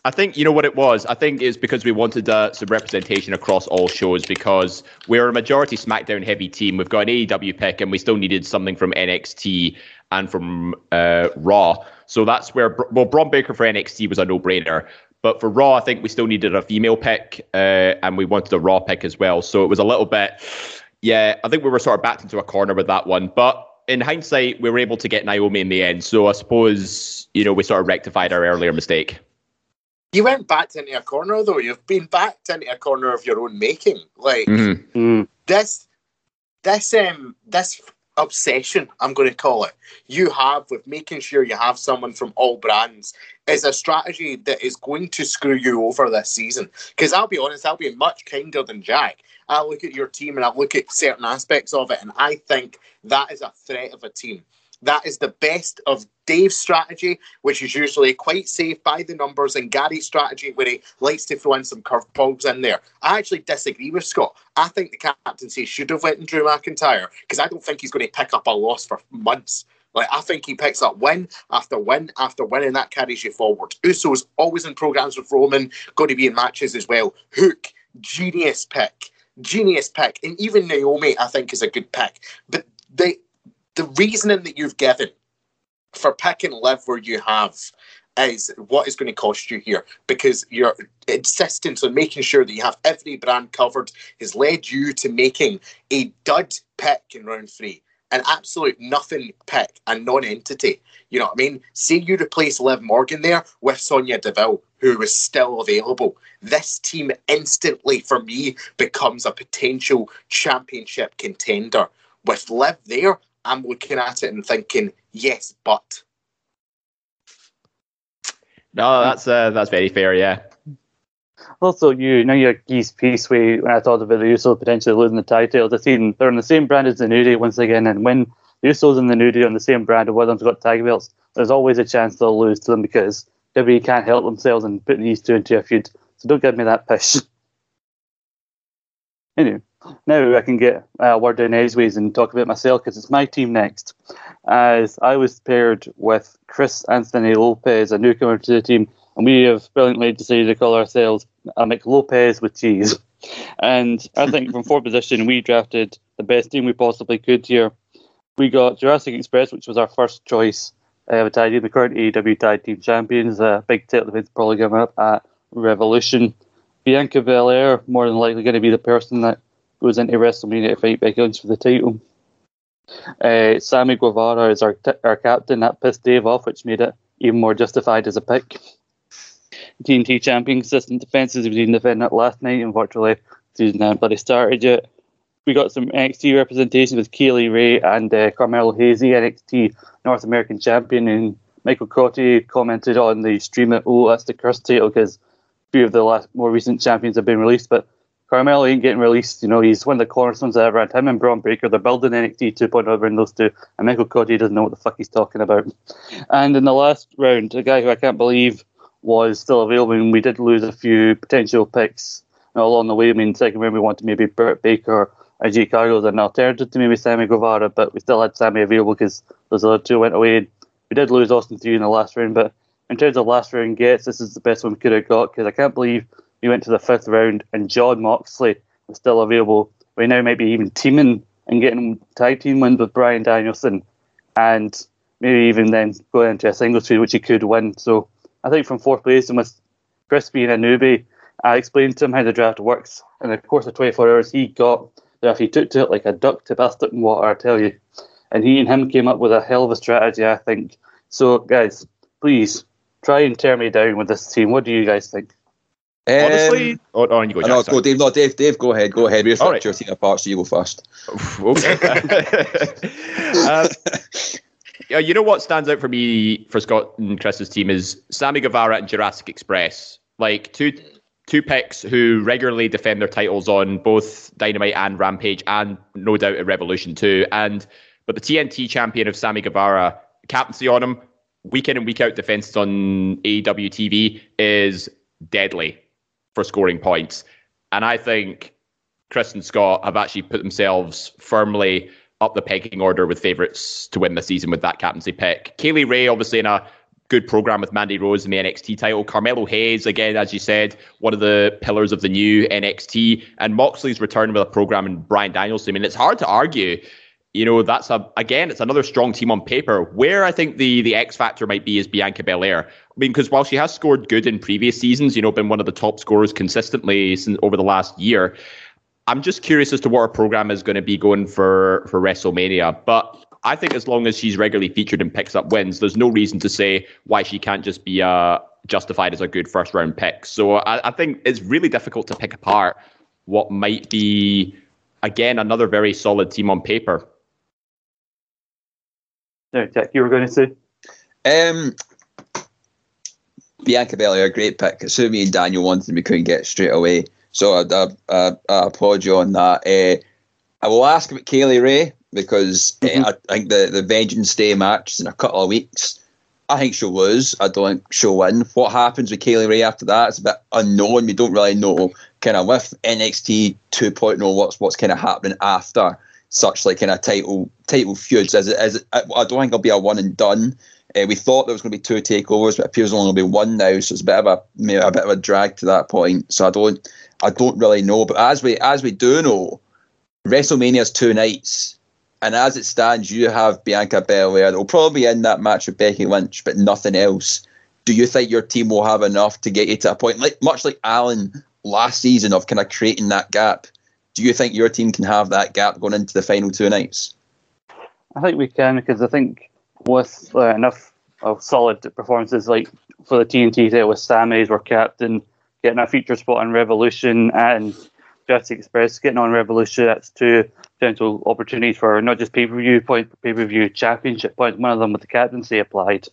I think you know what it was. I think it's because we wanted uh, some representation across all shows because we're a majority SmackDown heavy team. We've got an AEW pick, and we still needed something from NXT and from uh, Raw. So that's where well, Bron Breakker for NXT was a no-brainer. But for Raw, I think we still needed a female pick, uh, and we wanted a Raw pick as well. So it was a little bit, yeah. I think we were sort of backed into a corner with that one. But in hindsight, we were able to get Naomi in the end. So I suppose you know we sort of rectified our earlier mistake. You went backed into a corner, though. You've been backed into a corner of your own making. Like Mm-hmm. Mm. this, this, um, this obsession, I'm going to call it, you have with making sure you have someone from all brands is a strategy that is going to screw you over this season. Because I'll be honest, I'll be much kinder than Jack. I look at your team and I look at certain aspects of it, and I think that is a threat of a team. That is the best of Dave's strategy, which is usually quite safe by the numbers, and Gary's strategy, where he likes to throw in some curveballs in there. I actually disagree with Scott. I think the captaincy should have went in Drew McIntyre because I don't think he's going to pick up a loss for months. Like I think he picks up win after win after win, and that carries you forward. Uso's always in programs with Roman, going to be in matches as well. Hook, genius pick, genius pick, and even Naomi, I think, is a good pick. But the the reasoning that you've given for picking Liv where you have is what is going to cost you here because your insistence on making sure that you have every brand covered has led you to making a dud pick in round three. An absolute nothing pick, a non-entity. You know what I mean? Say you replace Liv Morgan there with Sonya Deville, who is still available. This team instantly, for me, becomes a potential championship contender. With Liv there, I'm looking at it and thinking, yes, but. No, that's uh, that's very fair. Yeah. Also, you know your Geese piece where when I talked about the Usos potentially losing the titles, I seen they're on the same brand as the New Day once again, and when the Usos and the New Day on the same brand and one of them's got tag belts, there's always a chance they'll lose to them because WWE can't help themselves and putting these two into a feud. So don't give me that push. anyway, now I can get a word in edgeways and talk about myself because it's my team next. As I was paired with Chris Anthony Lopez, a newcomer to the team, and we have brilliantly decided to call ourselves a McLopez with cheese. And I think from fourth position, we drafted the best team we possibly could here. We got Jurassic Express, which was our first choice of a tag team, the current AEW tag team champions. A big title defense probably coming up at Revolution. Bianca Belair, more than likely going to be the person that goes into WrestleMania to fight Becky Lynch for the title. Uh, Sammy Guevara is our, t- our captain. That pissed Dave off, which made it even more justified as a pick. TNT champion, consistent defenses. We've been defending it last night, and virtually season hasn't bloody started yet. We got some NXT representation with Kay Lee Ray and uh, Carmelo Hayes, NXT North American champion. And Michael Crotty commented on the stream that, oh, that's the cursed title because few of the last more recent champions have been released. But Carmelo ain't getting released. You know, he's one of the cornerstones ever. And him and Bron Breakker, they're building NXT 2.0 around those two. And Michael Cody doesn't know what the fuck he's talking about. And in the last round, a guy who I can't believe was still available, and we did lose a few potential picks And along the way, I mean, second round we wanted maybe Britt Baker or Jade Cargill as an alternative to maybe Sammy Guevara, but we still had Sammy available because those other two went away. We did lose Austin Theory in the last round, but in terms of last round gets, this is the best one we could have got because I can't believe we went to the fifth round and Jon Moxley was still available. We now might be even teaming and getting tag team wins with Bryan Danielson and maybe even then going into a singles feud, which he could win. So I think from fourth place and with Chris being a newbie, I explained to him how the draft works. In the course, of 24 hours, he got the draft. He took to it like a duck to basket in water, I tell you. And he and him came up with a hell of a strategy, I think. So, guys, please try and tear me down with this team. What do you guys think? Honestly, Um, oh, oh, you go, I know, Jack, go, Dave. No, Dave. Dave, go ahead. Go ahead. We're All right. right. your team apart, so you go first. okay. uh, yeah, you know what stands out for me for Scott and Chris's team is Sammy Guevara and Jurassic Express. Like two two picks who regularly defend their titles on both Dynamite and Rampage, and no doubt at Revolution too. And but the TNT champion of Sammy Guevara, captaincy on him, week in and week out defenses on AEW TV is deadly for scoring points. And I think Chris and Scott have actually put themselves firmly up the pecking order with favourites to win the season with that captaincy pick. Kay Lee Ray, obviously, in a good program with Mandy Rose in the NXT title. Carmelo Hayes, again, as you said, one of the pillars of the new NXT. And Moxley's return with a program in Bryan Danielson. I mean, it's hard to argue. You know, that's a again, it's another strong team on paper. Where I think the the X factor might be is Bianca Belair. I mean, because while she has scored good in previous seasons, you know, been one of the top scorers consistently since over the last year. I'm just curious as to what her program is going to be going for for WrestleMania. But I think as long as she's regularly featured and picks up wins, there's no reason to say why she can't just be uh, justified as a good first round pick. So I, I think it's really difficult to pick apart what might be again another very solid team on paper. No, Jack, you were going to say? Um, Bianca Belair, a great pick. Assuming me and Daniel wanted, we couldn't get straight away. So I, I, I, I applaud you on that. Uh, I will ask about Kay Lee Ray because uh, Mhm. I think the, the Vengeance Day match is in a couple of weeks. I think she'll lose. I don't think she'll win. What happens with Kay Lee Ray after that? It's a bit unknown. We don't really know kind of with NXT 2.0 what's what's kind of happening after such like kind of title title feuds. As it, as it, I I don't think it'll be a one and done. Uh, we thought there was going to be two takeovers, but it appears only going to be one now. So it's a bit of a maybe a bit of a drag to that point. So I don't I don't really know. But as we as we do know, WrestleMania's two nights. And as it stands, you have Bianca Belair. They'll probably in that match with Becky Lynch, but nothing else. Do you think your team will have enough to get you to a point, like much like Alan last season, of kind of creating that gap? Do you think your team can have that gap going into the final two nights? I think we can because I think with uh, enough of solid performances like for the TNT title with Sammy's were captain, getting a feature spot on Revolution and Jurassic Express getting on Revolution, that's two potential opportunities for not just pay per view point, pay per view championship points. One of them with the captaincy applied.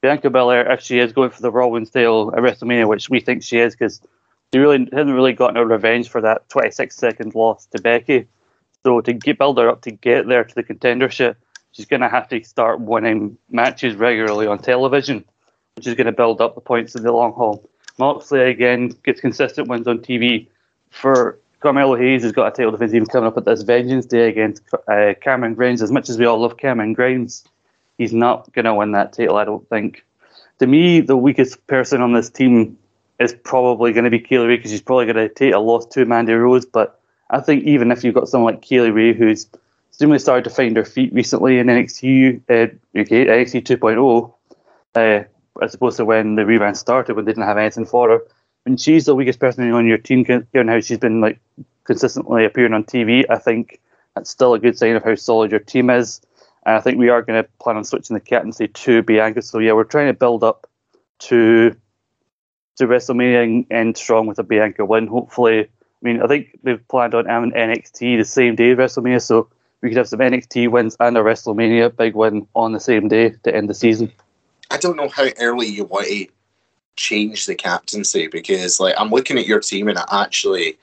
Bianca Belair, if she is going for the Raw win title at WrestleMania, which we think she is, because she really hasn't really gotten her revenge for that 26 second loss to Becky. So to get, build her up to get there to the contendership, she's going to have to start winning matches regularly on television, which is going to build up the points in the long haul. Moxley again gets consistent wins on TV. For Carmelo Hayes has got a title defense even coming up at this Vengeance Day against uh, Cameron Grimes. As much as we all love Cameron Grimes, he's not going to win that title, I don't think. To me, the weakest person on this team is probably going to be Kay Lee Ray because she's probably going to take a loss to Mandy Rose. But I think even if you've got someone like Kay Lee Ray who's seemingly started to find her feet recently in NXT, uh, okay, NXT 2.0, uh, as opposed to when the rebound started when they didn't have anything for her. When she's the weakest person on your team, given how she's been like consistently appearing on TV, I think that's still a good sign of how solid your team is. And I think we are going to plan on switching the captaincy to Bianca. So yeah, we're trying to build up to to WrestleMania and end strong with a Bianca win. Hopefully, I mean, I think they've planned on having NXT the same day WrestleMania, so we could have some NXT wins and a WrestleMania big win on the same day to end the season. I don't know how early you want to change the captaincy because, like, I'm looking at your team and I actually,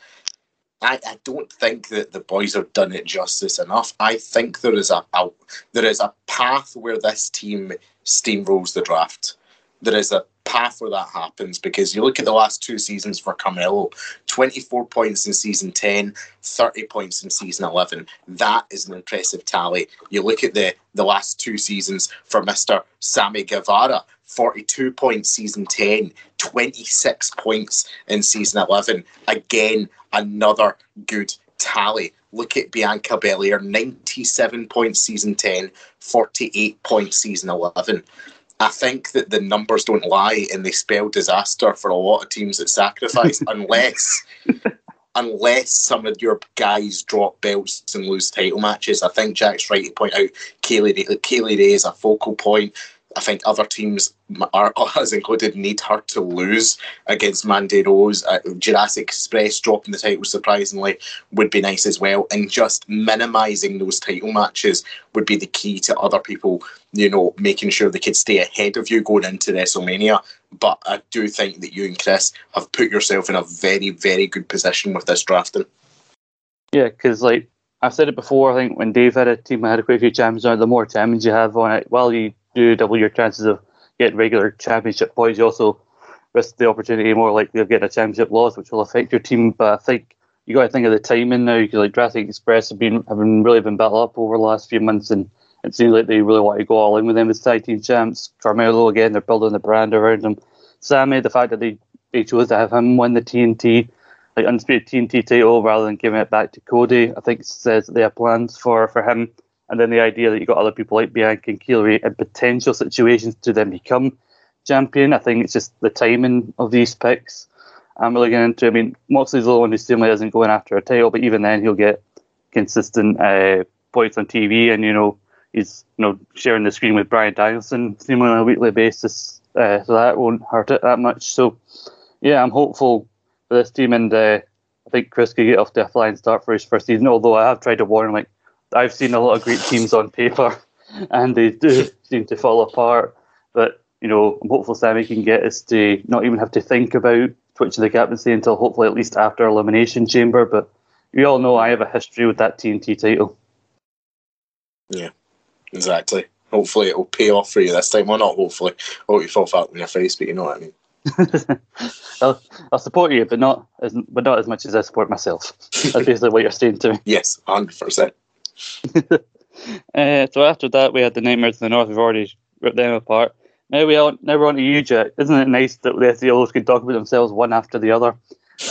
I, I don't think that the boys have done it justice enough. I think there is a, a there is a path where this team steamrolls the draft. There is a path where that happens because you look at the last two seasons for Carmelo 24 points in season 10, 30 points in season 11. That is an impressive tally. You look at the, the last two seasons for Mr. Sammy Guevara 42 points season 10, 26 points in season 11. Again, another good tally. Look at Bianca Belair, 97 points season 10, 48 points season 11. I think that the numbers don't lie and they spell disaster for a lot of teams that sacrifice unless unless some of your guys drop belts and lose title matches. I think Jack's right to point out Kay Lee, Kaylee Ray is a focal point. I think other teams, are, us included, need her to lose against Mandy Rose. Uh, Jurassic Express dropping the title surprisingly would be nice as well. And just minimising those title matches would be the key to other people, you know, making sure they could stay ahead of you going into WrestleMania. But I do think that you and Chris have put yourself in a very, very good position with this drafting. Yeah, because like I've said it before, I think when Dave had a team I had quite a few champions on the more champions you have on it, while you do double your chances of getting regular championship points. You also risk the opportunity more likely of getting a championship loss, which will affect your team. But I think you got to think of the timing now. Because like Jurassic Express have been have really been built up over the last few months, and it seems like they really want to go all in with them as tag team champs. Carmelo again, they're building the brand around him. Sammy, the fact that they they chose to have him win the TNT like undisputed TNT title rather than giving it back to Cody, I think says they have plans for for him and then the idea that you've got other people like Bianca and Keeley in potential situations to then become champion. I think it's just the timing of these picks. I'm really getting into. I mean, Moxley's the one who seemingly isn't going after a title, but even then he'll get consistent uh, points on TV, and you know he's you know sharing the screen with Bryan Danielson seemingly on a weekly basis, uh, so that won't hurt it that much. So yeah, I'm hopeful for this team, and uh, I think Chris could get off to a flying start for his first season. Although I have tried to warn him, like I've seen a lot of great teams on paper, and they do seem to fall apart. But you know, I'm hopeful Sammy can get us to not even have to think about switching the captaincy until hopefully at least after Elimination Chamber. But we all know I have a history with that TNT title. Yeah, exactly. Hopefully it will pay off for you this time. Well, not hopefully. I hope you fall flat on your face, but you know what I mean. I'll, I'll, support you, but not as but not as much as I support myself. That's basically what you're saying to me. Yes, hundred percent. uh, so after that, we had the Nightmares of the North. We've already ripped them apart. Now we all, now we're on to you, Jack. Isn't it nice that the SEOs can talk about themselves one after the other?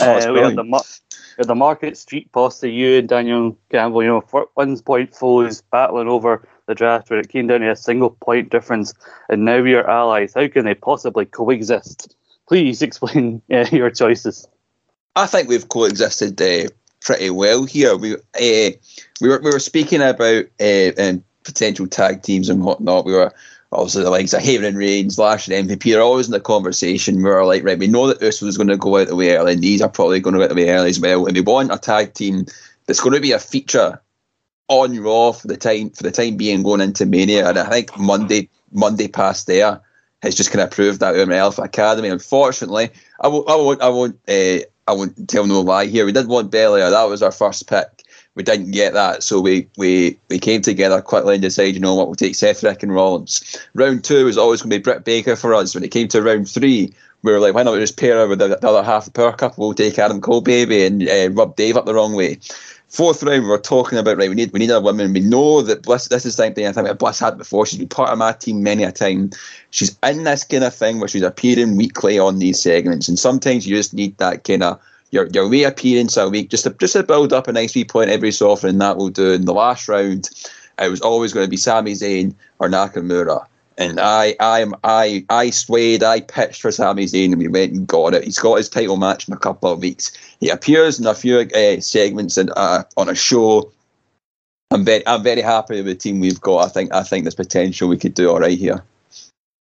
Oh, uh, we had the we had the Market Street posse, you and Daniel Campbell. You know, for one point foes battling over the draft where it came down to a single point difference, and now we are allies. How can they possibly coexist? Please explain uh, your choices. I think we've coexisted uh, pretty well here. We uh, we were we were speaking about uh, potential tag teams and whatnot. We were obviously the likes of Haven Reigns, Lash, and MVP are always in the conversation. We were like, right, we know that this was going to go out the way early, and these are probably going to go out the way early as well. And we want a tag team that's going to be a feature on Raw for the time for the time being going into Mania. And I think Monday Monday past there has just kind of proved that with Alpha Academy. Unfortunately, I won't I won't I won't uh, I won't tell no lie here. We did want Belair. That was our first pick. We didn't get that, so we we, we came together quickly and decided, you know what, we'll take Seth Freakin Rollins. Round two was always going to be Britt Baker for us. When it came to round three, we were like, why not just pair her with the, the other half of the power couple? We'll take Adam Cole, baby, and uh, rub Dave up the wrong way. Fourth round, we were talking about right. We need we need a woman. We know that Bliss. This is something I think Bliss had before. She's been part of my team many a time. She's in this kind of thing where she's appearing weekly on these segments, and sometimes you just need that kind of your your reappearance a week, just to just to build up a nice wee point every so often, and that will do. In the last round, it was always going to be Sami Zayn or Nakamura. And I, I, I, I swayed. I pitched for Sami Zayn, and we went and got it. He's got his title match in a couple of weeks. He appears in a few uh, segments and uh, on a show. I'm very, I'm very happy with the team we've got. I think, I think there's potential. We could do all right here.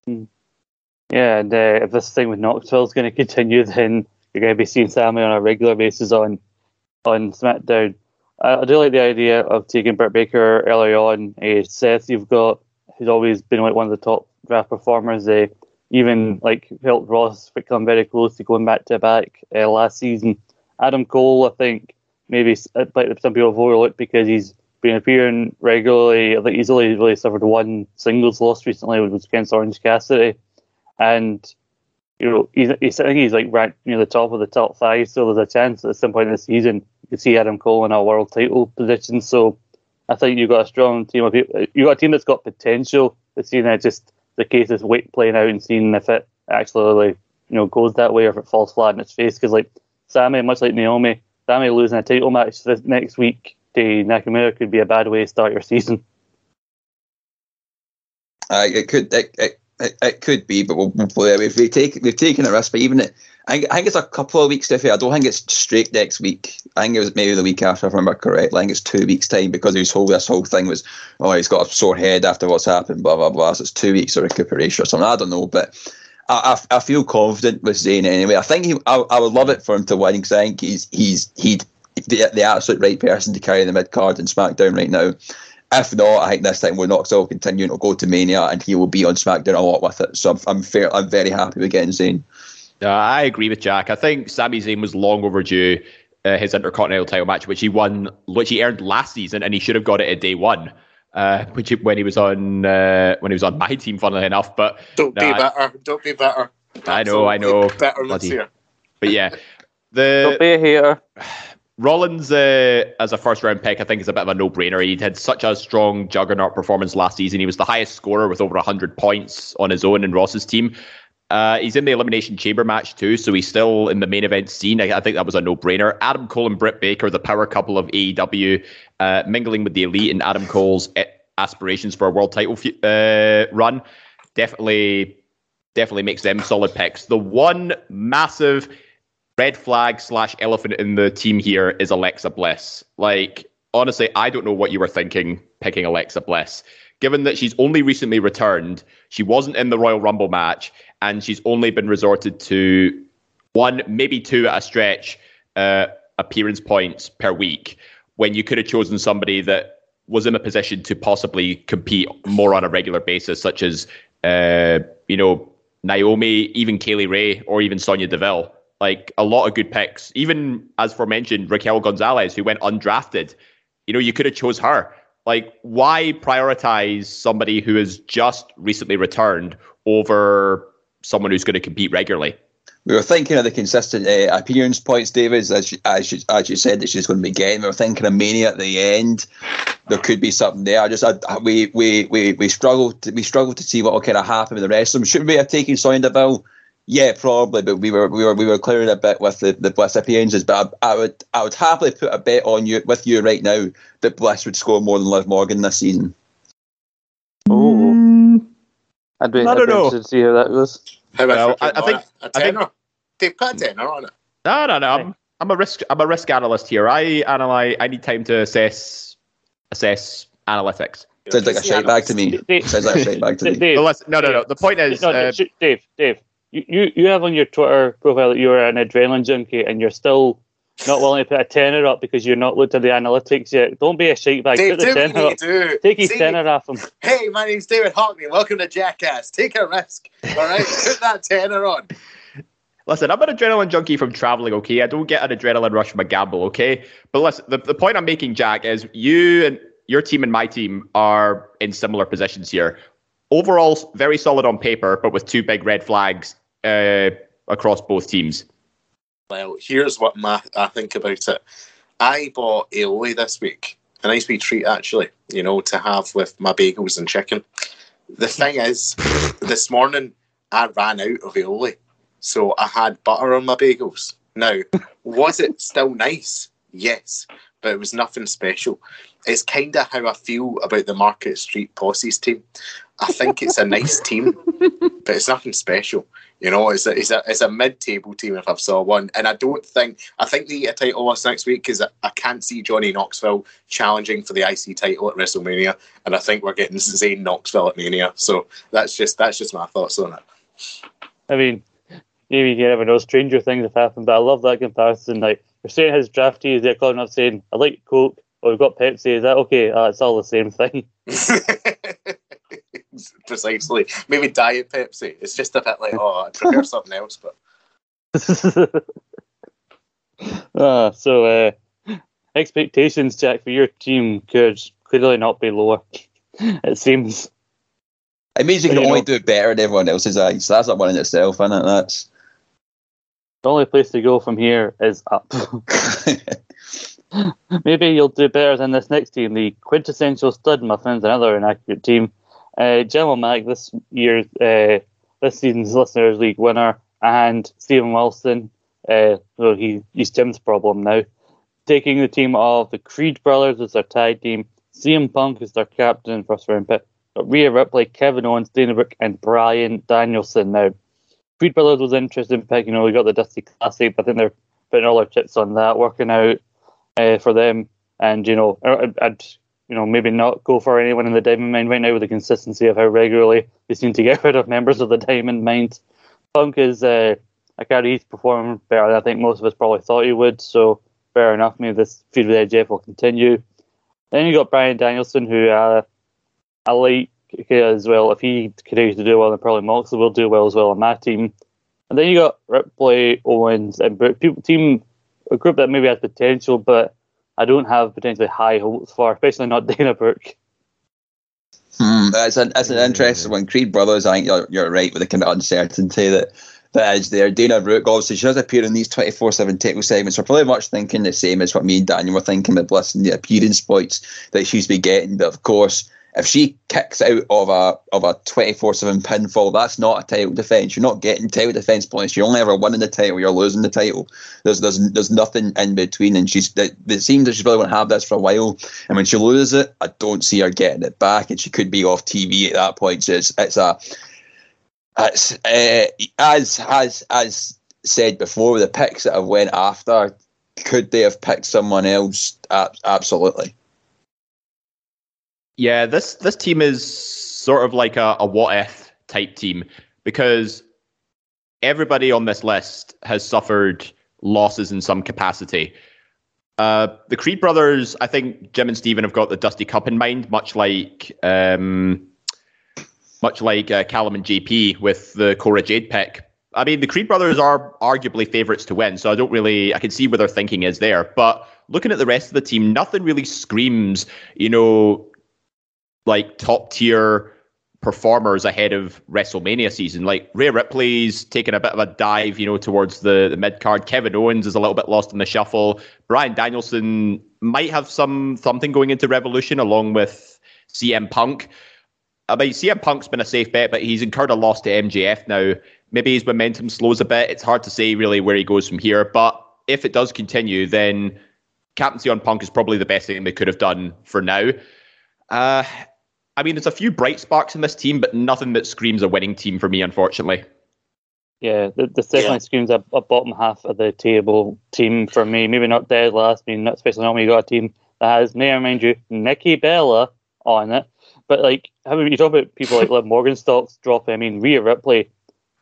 Hmm. Yeah, and uh, if this thing with Knoxville is going to continue, then you're going to be seeing Sami on a regular basis on on SmackDown. I, I do like the idea of taking Britt Baker early on. Uh, Seth, you've got who's always been like one of the top draft performers. They even like helped Ross become very close to going back to back uh, last season. Adam Cole, I think maybe like some people have overlooked because he's been appearing regularly. I think he's only really suffered one singles loss recently, which was against Orange Cassidy, and you know, he's, he's I think he's like ranked near the top of the top five. So there's a chance at some point in the season you could see Adam Cole in a world title position. So I think you've got a strong team of. You've got a team that's got potential. It's seeing it just the case is wait playing out and seeing if it actually like, you know goes that way or if it falls flat in its face. Because like Sami, much like Naomi, Sami losing a title match this next week to Nakamura could be a bad way to start your season. Uh, it could it, it, it, it could be, but we'll, we'll, we've, we've, we've taken a risk. But even it, I, I think it's a couple of weeks. Diffy. I don't think it's straight next week. I think it was maybe the week after, if I remember correctly. I think it's two weeks time because his whole this whole thing was, oh, he's got a sore head after what's happened, blah blah blah. So it's two weeks of recuperation or something. I don't know, but I, I, I feel confident with Zayn anyway. I think he, I, I would love it for him to win because I think he's he's he'd the, the absolute right person to carry the mid card in SmackDown right now. If not, I think this time we're not still continuing to go to Mania and he will be on SmackDown a lot with it. So I'm, I'm fair. I'm very happy with getting Zayn. Uh, I agree with Jack. I think Sami Zayn was long overdue. Uh, his Intercontinental title match, which he won, which he earned last season, and he should have got it at day one, uh, which when he was on uh, when he was on my team, funnily enough. But don't be better. Don't be better. I know, I know. Better this year. But yeah, the don't be a hater. Rollins uh, as a first round pick, I think, is a bit of a no brainer. He had such a strong juggernaut performance last season. He was the highest scorer with over 100 points on his own in Ross's team. Uh, he's in the Elimination Chamber match too, so he's still in the main event scene. I, I think that was a no brainer. Adam Cole and Britt Baker, the power couple of AEW, uh, mingling with the elite and Adam Cole's eh, aspirations for a world title uh, run, definitely, definitely makes them solid picks. The one massive red flag slash elephant in the team here is Alexa Bliss. Like, honestly, I don't know what you were thinking picking Alexa Bliss. Given that she's only recently returned, she wasn't in the Royal Rumble match, and she's only been resorted to one, maybe two at a stretch uh, appearance points per week. When you could have chosen somebody that was in a position to possibly compete more on a regular basis, such as uh, you know Naomi, even Kay Lee Ray, or even Sonya Deville. Like a lot of good picks. Even as mentioned, Raquel Gonzalez, who went undrafted. You know, you could have chose her. Like, why prioritize somebody who has just recently returned over someone who's going to compete regularly. We were thinking of the consistent uh, appearance points, David, as you, as you, as you said that she's going to be getting. We were thinking of Mania at the end. There could be something there. I just I, we we we we struggled to, we struggled to see what will kind of happen with the rest of them. Should we have taken Sonya Deville? Yeah, probably, but we were we were we were clearing a bit with the, the Bliss appearances. But I, I, would I would happily put a bet on you with you right now that Bliss would score more than Liv Morgan this season. Oh, I'd be, I don't know. to see how that goes. How well, I, I, think a tenner. I think, They've got a tenner on it. No, no, no. I'm, I'm a risk. I'm a risk analyst here. I analyze. I need time to assess assess analytics. Sounds like a shake bag to me. Dave, Sounds like a shake bag to me. Dave, no, no, no. The point is, no, uh, Dave, Dave, you, you have on your Twitter profile that you're an adrenaline junkie and you're still not willing to put a tenner up because you're not looked at the analytics yet. Don't be a shake bag. Dave, put the tenner up. Do. Take his See, tenner off him. Hey, my name's David Hockney. Welcome to Jackass. Take a risk. All right, put that tenner on. Listen, I'm an adrenaline junkie from traveling, okay? I don't get an adrenaline rush from a gamble, okay? But listen, the, the point I'm making, Jack, is you and your team and my team are in similar positions here. Overall, very solid on paper, but with two big red flags uh, across both teams. Well, here's what my, I think about it. I bought aioli this week. A nice wee treat, actually, you know, to have with my bagels and chicken. The thing is, this morning I ran out of aioli so I had butter on my bagels. Now, was it still nice? Yes, but it was nothing special. It's kind of how I feel about the Market Street Posse's team. I think it's a nice team, but it's nothing special. You know, it's a, it's a, it's a mid-table team if I've saw one. And I don't think, I think they get a title loss next week because I, I can't see Johnny Knoxville challenging for the IC title at WrestleMania. And I think we're getting Zayn Knoxville at Mania. So that's just, that's just my thoughts on it. I mean, maybe you never know. Stranger things have happened, but I love that comparison. Like you're saying, his draftees, they're calling up saying, "I like Coke," or "We've got Pepsi." Is that okay? Uh, it's all the same thing. Precisely. Maybe Diet Pepsi. It's just a bit like, oh, I prefer something else, but. ah, so uh, expectations, Jack, for your team could clearly not be lower. it seems. It means you can You only know- do it better in everyone else's eyes. That's not one in itself, isn't it? That's The only place to go from here is up. Maybe you'll do better than this next team, the quintessential stud muffins, another inaccurate team. Uh, Mack, this year's, uh, this season's Listeners League winner, and Stephen Wilson, uh, so he, he's Jim's problem now, taking the team of the Creed brothers as their tag team. CM Punk is their captain first round pick. Rhea Ripley, Kevin Owens, Dana Brooke, and Bryan Danielson now. Creed Brothers was interesting pick. You know, we got the Dusty Classic, but I think they're putting all their chips on that, working out uh, for them. And you know, I'd you know maybe not go for anyone in the Diamond Mine right now with the consistency of how regularly they seem to get rid of members of the Diamond Mines. Punk is uh, I carry he's performing better than I think most of us probably thought he would. So fair enough. Maybe this feud with MJF will continue. Then you got Bryan Danielson, who uh, I like as well. If he continues to do well, then probably Moxley will do well as well on my team. And then you got Ripley, Owens, and. People, team a group that maybe has potential, but I don't have potentially high hopes for, especially not Dana Brooke. Hmm, that's an that's an interesting one. Creed Brothers, I think you're, you're right with the kind of uncertainty that that is there. Dana Brooke, obviously, she does appear in these 24 7 technical segments. We're probably much thinking the same as what me and Daniel were thinking with Bliss and the appearance points that she's been getting. But of course, if she kicks out of a of a 24 7 pinfall, that's not a title defense. You're not getting title defense points. You're only ever winning the title, you're losing the title. There's there's there's nothing in between. And she's it, it seems that she's probably going to have this for a while. And when she loses it, I don't see her getting it back. And she could be off TV at that point. So it's, it's a it's, uh, as as as said before, the picks that have went after, could they have picked someone else? Absolutely. Yeah, this this team is sort of like a, a what if type team because everybody on this list has suffered losses in some capacity. Uh, the Creed brothers, I think Jim and Stephen have got the Dusty Cup in mind, much like um, much like uh, Callum and JP with the Cora Jade pick. I mean, the Creed brothers are arguably favourites to win, so I don't really, I can see where their thinking is there. But looking at the rest of the team, nothing really screams, you know, like top tier performers ahead of WrestleMania season. Like Rhea Ripley's taking a bit of a dive, you know, towards the, the mid card. Kevin Owens is a little bit lost in the shuffle. Bryan Danielson might have some something going into Revolution along with CM Punk. I mean, CM Punk's been a safe bet, but he's incurred a loss to MJF now. Maybe his momentum slows a bit. It's hard to say really where he goes from here. But if it does continue, then captaincy on Punk is probably the best thing they could have done for now. Uh, I mean, there's a few bright sparks in this team, but nothing that screams a winning team for me, unfortunately. Yeah, th- this definitely Yeah. screams a, a bottom half of the table team for me. Maybe not dead last, I mean, not, especially not when you got a team that has, may I remind you, Nikki Bella on it. But like, how you talk about people like Liv Morgan stocks dropping? I mean, Rhea Ripley,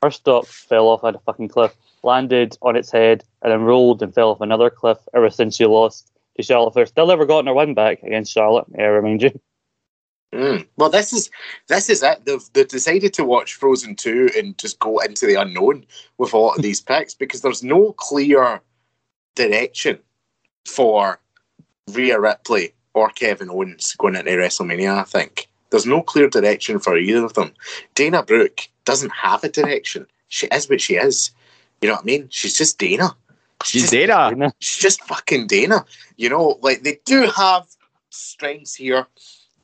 her stock fell off at a fucking cliff, landed on its head, and then rolled and fell off another cliff ever since she lost to Charlotte Flair. Still never gotten her win back against Charlotte, may I remind you. Mm. Well, this is this is it. They've, they've decided to watch Frozen two and just go into the unknown with a lot of these picks because there's no clear direction for Rhea Ripley or Kevin Owens going into WrestleMania. I think there's no clear direction for either of them. Dana Brooke doesn't have a direction. She is what she is. You know what I mean? She's just Dana. She's just Dana. She's just fucking Dana. You know, like they do have strengths here.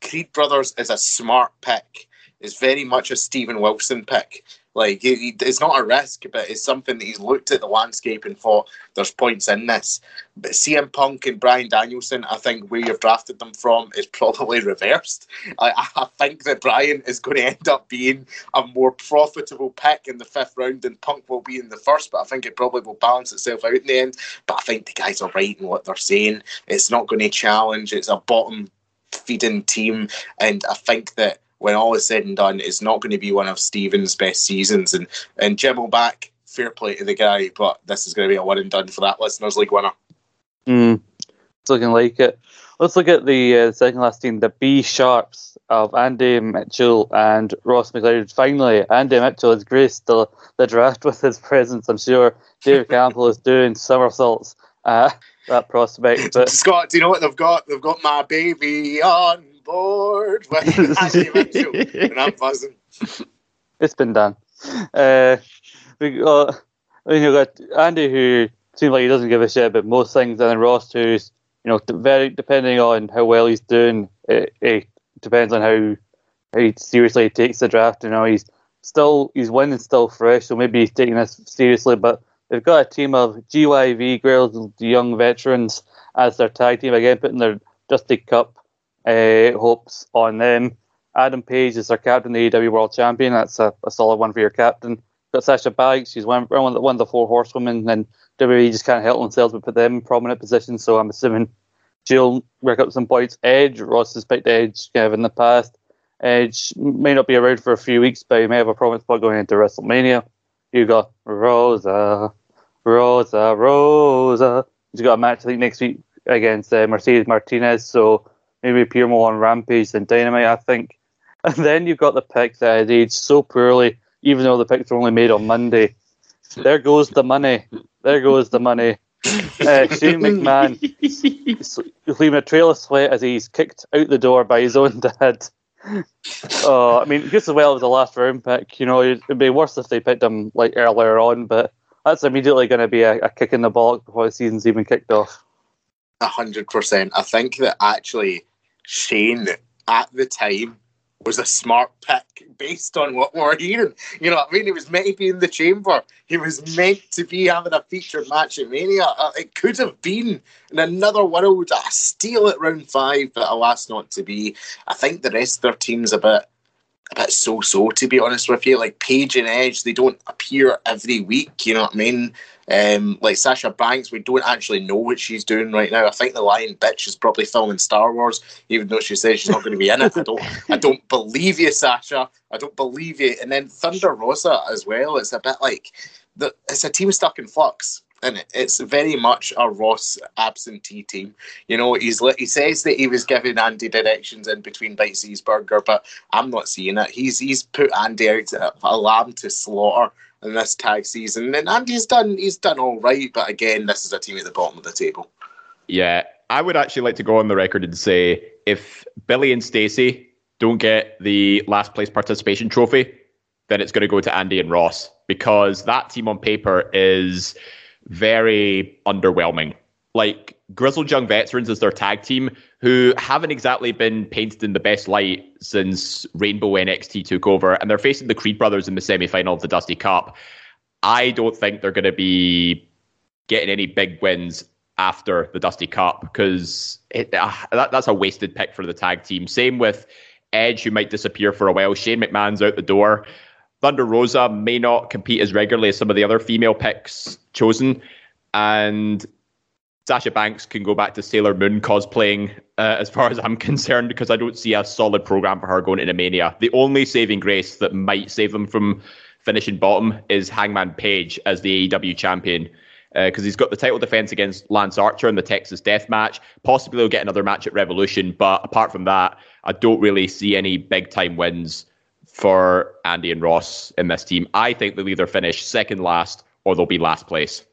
Creed Brothers is a smart pick. It's very much a Stephen Wilson pick. Like he, he- it's not a risk, but it's something that he's looked at the landscape and thought there's points in this. But CM Punk and Bryan Danielson, I think where you've drafted them from is probably reversed. I, I think that Bryan is going to end up being a more profitable pick in the fifth round than Punk will be in the first. But I think it probably will balance itself out in the end. But I think the guys are right in what they're saying. It's not going to challenge. It's a bottom feeding team, and I think that when all is said and done, it's not going to be one of Stevens' best seasons. And and Jim back. Fair play to the guy, but this is going to be a one and done for that listeners' league winner. Mm, it's looking like it. Let's look at the uh, second last team, the B Sharps of Andy Mitchell and Ross McLeod. Finally, Andy Mitchell has graced the, the draft with his presence. I'm sure Dave Campbell is doing somersaults at that prospect. But Scott, do you know what they've got? They've got my baby on board with Andy Mitchell, and I'm buzzing. it's been done. Uh, we got, we got Andy who seems like he doesn't give a shit about most things, and then Ross who's you know very depending on how well he's doing, it, it depends on how, how he seriously takes the draft. You know, he's still he's winning still fresh, so maybe he's taking this seriously. But they've got a team of GYV Grizzled Young Veterans, as their tag team again, putting their Dusty Cup uh, hopes on them. Adam Page is their captain, the AEW World Champion. That's a, a solid one for your captain. Got Sasha Banks, she's one, one, of the, one of the four horsewomen, and WWE just can't help themselves but put them in prominent positions. So I'm assuming she'll rack up some points. Edge, Ross has picked Edge kind of in the past. Edge may not be around for a few weeks, but he may have a prominent spot going into WrestleMania. You got Rosa, Rosa, Rosa. She's got a match I think next week against uh, Mercedes Martinez, so maybe appear more on Rampage than Dynamite, I think. And then you've got the pick that had aged so poorly, even though the picks were only made on Monday. There goes the money. There goes the money. Uh, Shane McMahon leaving a trail of sweat as he's kicked out the door by his own dad. Oh, I mean, just as well as the last round pick. You know, it'd be worse if they picked him like earlier on, but that's immediately going to be a, a kick in the bollock before the season's even kicked off. A hundred percent. I think that actually Shane at the time was a smart pick based on what we're hearing. You know what I mean? He was meant to be in the chamber. He was meant to be having a featured match at Mania. Uh, it could have been in another world a steal at round five, but alas, not to be. I think the rest of their team's a bit a bit so-so to be honest with you. Like Page and Edge, they don't appear every week. You know what I mean? Um, like Sasha Banks, we don't actually know what she's doing right now. I think the Lion Bitch is probably filming Star Wars, even though she says she's not going to be in it. I don't, I don't believe you, Sasha. I don't believe you. And then Thunder Rosa as well. It's a bit like the, it's a team stuck in flux and it's very much a Ross absentee team. You know, he's he says that he was giving Andy directions in between bites of his burger, but I'm not seeing it. He's he's put Andy out a lamb to slaughter in this tag season, and Andy's done he's done all right. But again, this is a team at the bottom of the table. Yeah, I would actually like to go on the record and say if Billy and Stacy don't get the last place participation trophy, then it's going to go to Andy and Ross because that team on paper is very underwhelming. Like Grizzled Young Veterans is their tag team, who haven't exactly been painted in the best light since Rainbow NXT took over, and they're facing the Creed brothers in the semi final of the Dusty Cup. I don't think they're going to be getting any big wins after the Dusty Cup because uh, that, that's a wasted pick for the tag team. Same with Edge, who might disappear for a while. Shane McMahon's out the door. Thunder Rosa may not compete as regularly as some of the other female picks chosen. And Sasha Banks can go back to Sailor Moon cosplaying, uh, as far as I'm concerned, because I don't see a solid program for her going into Mania. The only saving grace that might save them from finishing bottom is Hangman Page as the AEW champion. Because uh, he's got the title defense against Lance Archer in the Texas Death Match. Possibly he'll get another match at Revolution, but apart from that, I don't really see any big time wins for Andy and Ross in this team. I think they'll either finish second last or they'll be last place.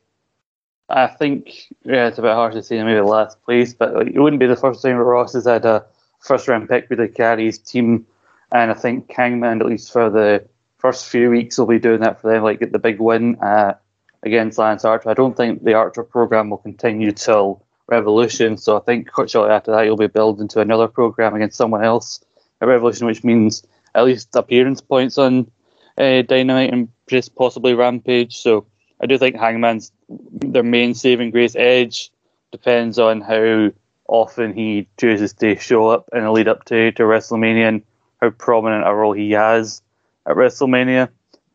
I think yeah, it's a bit hard to say maybe last place, but like, it wouldn't be the first time Ross has had a first round pick with the carries team, and I think Hangman at least for the first few weeks, will be doing that for them. Like get the big win uh, against Lance Archer. I don't think the Archer program will continue till Revolution, so I think shortly after that, you'll be building to another program against someone else at Revolution, which means at least appearance points on uh, Dynamite and just possibly Rampage. So I do think Hangman's their main saving grace. Edge depends on how often he chooses to show up in the lead up to, to WrestleMania and how prominent a role he has at WrestleMania.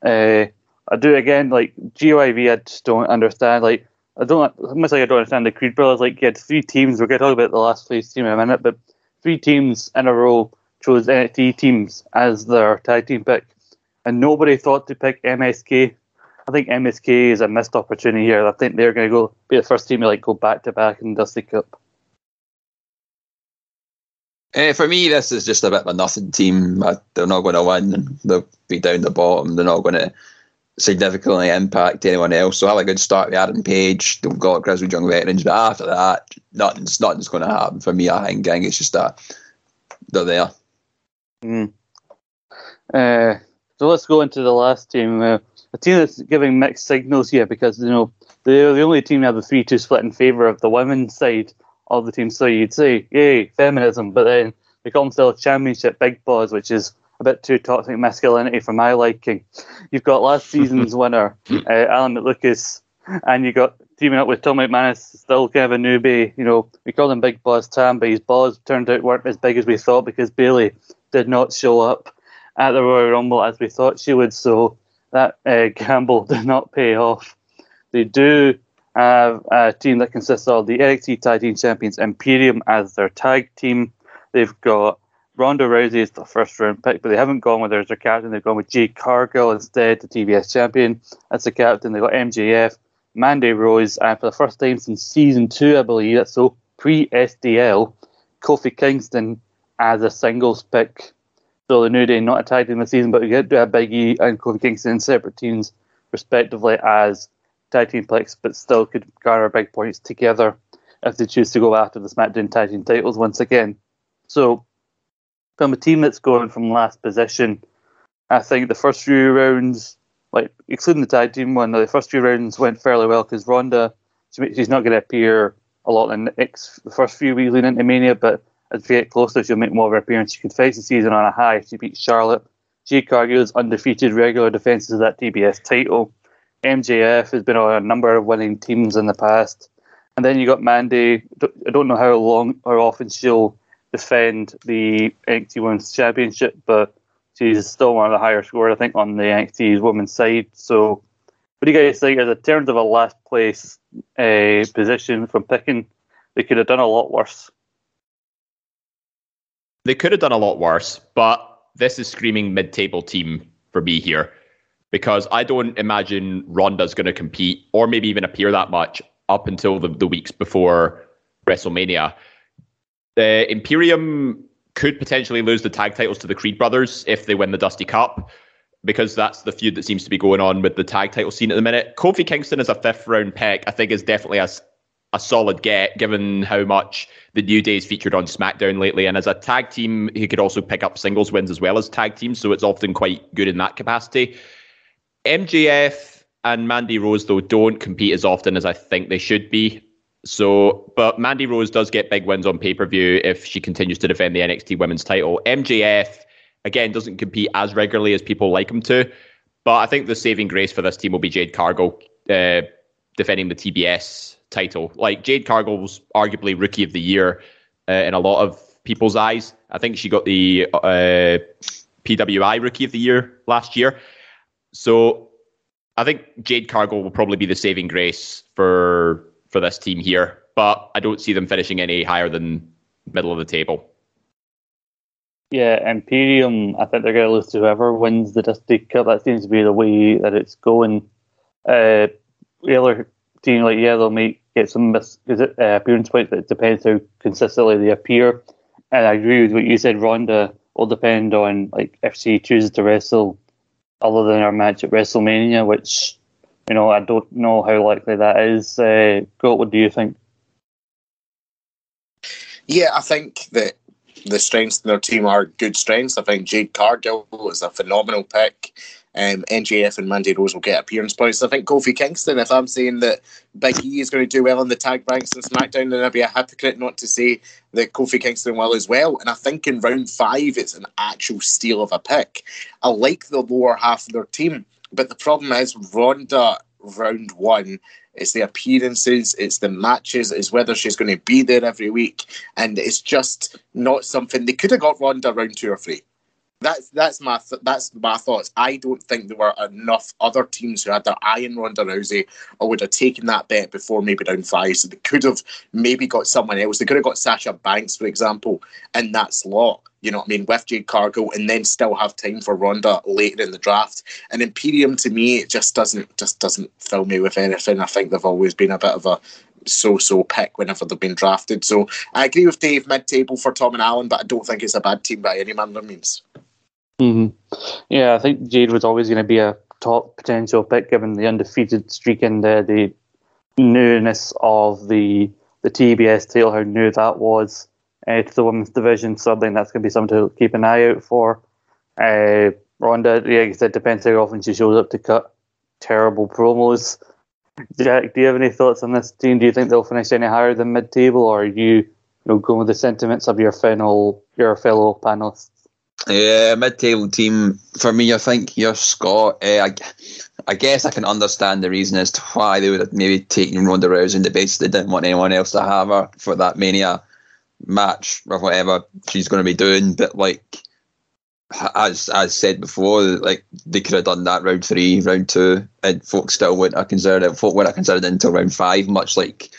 Uh, I do again like GYV. I just don't understand. Like I don't much like I don't understand the Creed brothers. Like you had three teams. We're going to talk about the last place team in a minute, but three teams in a row chose NXT teams as their tag team pick, and nobody thought to pick MSK. I think MSK is a missed opportunity here. I think they're going to go be the first team to like go back to back in the Dusty Cup. Uh, for me, this is just a bit of a nothing team. they're not going to win. They'll be down the bottom. They're not going to significantly impact anyone else. So have a good start with Adam Page. They've got Grizzled Young Veterans, but after that, nothing's nothing's going to happen for me. I think, gang, it's just that they're there. Mm. Uh, So let's go into the last team. Uh, a team that's giving mixed signals here because you know they're the only team to have a three-two split in favour of the women's side of the team. So you'd say, "Yay, feminism!" But then they call themselves Championship Big boys, which is a bit too toxic masculinity for my liking. You've got last season's winner, uh, Alan McLucas, and you got teaming up with Tom McManus, still kind of a newbie. You know, we called him Big Boss Tam, but his balls turned out weren't as big as we thought because Bailey did not show up at the Royal Rumble as we thought she would. So that uh, gamble did not pay off. They do have a team that consists of the NXT Tag Team Champions Imperium as their tag team. They've got Ronda Rousey as the first round pick, but they haven't gone with her as their captain. They've gone with Jade Cargill instead, the TBS champion, as the captain. They've got MJF, Mandy Rose, and for the first time since season two, I believe, that's so pre SDL, Kofi Kingston as a singles pick. So the New Day not a tag team season, but we to have Big E and Kofi Kingston in separate teams, respectively, as tag team picks, but still could garner big points together if they choose to go after the SmackDown tag team titles once again. So from a team that's going from last position, I think the first few rounds, like excluding the tag team one, the first few rounds went fairly well because Ronda, she's not going to appear a lot in the, next, the first few weeks leading into Mania, but as we get closer, she'll make more of an appearance. She could face the season on a high. if She beat Charlotte. Jade Cargill's undefeated regular defenses of that TBS title. MJF has been on a number of winning teams in the past. And then you got Mandy. I don't know how long or often she'll defend the NXT Women's Championship, but she's still one of the higher scorers, I think, on the NXT Women's side. So, what do you guys think? As a terms of a last place uh, position from picking, they could have done a lot worse. They could have done a lot worse, but this is screaming mid-table team for me here because I don't imagine Ronda's going to compete or maybe even appear that much up until the, the weeks before WrestleMania. The Imperium could potentially lose the tag titles to the Creed brothers if they win the Dusty Cup, because that's the feud that seems to be going on with the tag title scene at the minute. Kofi Kingston as a fifth round pick, I think, is definitely a, a solid get, given how much the New Day is featured on SmackDown lately. And as a tag team, he could also pick up singles wins as well as tag teams, so it's often quite good in that capacity. MJF and Mandy Rose, though, don't compete as often as I think they should be. So, but Mandy Rose does get big wins on pay per view if she continues to defend the NXT Women's title. MJF again doesn't compete as regularly as people like him to, but I think the saving grace for this team will be Jade Cargill uh, defending the TBS title. Like Jade Cargill was arguably Rookie of the Year uh, in a lot of people's eyes. I think she got the uh, PWI Rookie of the Year last year. So I think Jade Cargill will probably be the saving grace for for this team here, but I don't see them finishing any higher than middle of the table. Yeah, Imperium, I think they're going to lose to whoever wins the Dusty Cup. That seems to be the way that it's going. Uh, the other team, like, yeah, they'll make get some miss, is it, uh, appearance points, but it depends how consistently they appear. And I agree with what you said, Ronda will depend on like if she chooses to wrestle other than her match at WrestleMania, which you know, I don't know how likely that is. Uh, what do you think? Yeah, I think that the strengths in their team are good strengths. I think Jade Cargill is a phenomenal pick. Um, MJF and Mandy Rose will get appearance points. I think Kofi Kingston, if I'm saying that Big E is going to do well in the tag ranks in SmackDown, then I'd be a hypocrite not to say that Kofi Kingston will as well. And I think in round five, it's an actual steal of a pick. I like the lower half of their team. But the problem is Ronda round one. It's the appearances, it's the matches, it's whether she's going to be there every week, and it's just not something they could have got Ronda round two or three. That's that's my th- that's my thoughts. I don't think there were enough other teams who had their eye on Ronda Rousey or would have taken that bet before maybe down five. So they could have maybe got someone else. They could have got Sasha Banks, for example, in that slot. You know what I mean, with Jade Cargill, and then still have time for Ronda later in the draft. And Imperium to me, it just doesn't just doesn't fill me with anything. I think they've always been a bit of a so-so pick whenever they've been drafted. So I agree with Dave mid-table for Tom and Allen, but I don't think it's a bad team by any manner of means. Mm-hmm. Yeah, I think Jade was always going to be a top potential pick given the undefeated streak and uh, the newness of the the TBS tail, how new that was uh, to the women's division. So I think that's going to be something to keep an eye out for. Uh, Ronda, yeah, like I said, depends how often she shows up to cut terrible promos. Jack, do you have any thoughts on this team? Do you think they'll finish any higher than mid-table, or are you, you know, going with the sentiments of your fellow your fellow panelists? Yeah, mid-table team for me. I think you're Scott. Uh, I, I guess I can understand the reason as to why they would have maybe taken Ronda Rousey in the base. They didn't want anyone else to have her for that Mania match or whatever she's going to be doing. But like as as said before, like they could have done that round three, round two, and folks still wouldn't have considered it. Folk wouldn't have considered it until round five, much like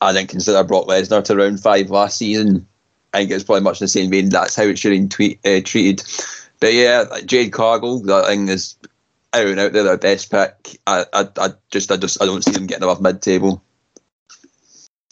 I didn't consider Brock Lesnar to round five last season. I think it's probably much the same vein. That's how it should have been uh, treated. But yeah, Jade Cargill, that thing is out and out there their best pick. I, I, I just, I just, I don't see them getting above mid table.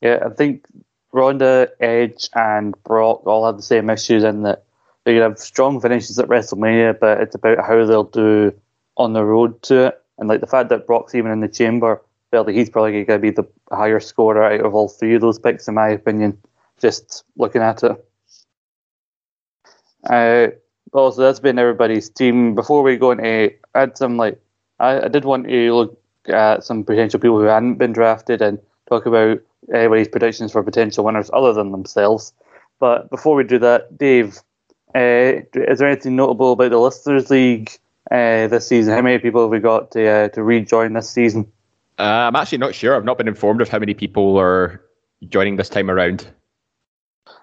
Yeah, I think Ronda, Edge, and Brock all have the same issues in that they have strong finishes at WrestleMania, but it's about how they'll do on the road to it. And like the fact that Brock's even in the chamber, felt like he's probably going to be the higher scorer out of all three of those picks, in my opinion. Just looking at it. Uh, also, that's been everybody's team. Before we go into add some like, I, I did want to look at some potential people who hadn't been drafted and talk about everybody's predictions for potential winners other than themselves. But before we do that, Dave, uh, is there anything notable about the Listeners League uh, this season? How many people have we got to uh, to rejoin this season? Uh, I'm actually not sure. I've not been informed of how many people are joining this time around.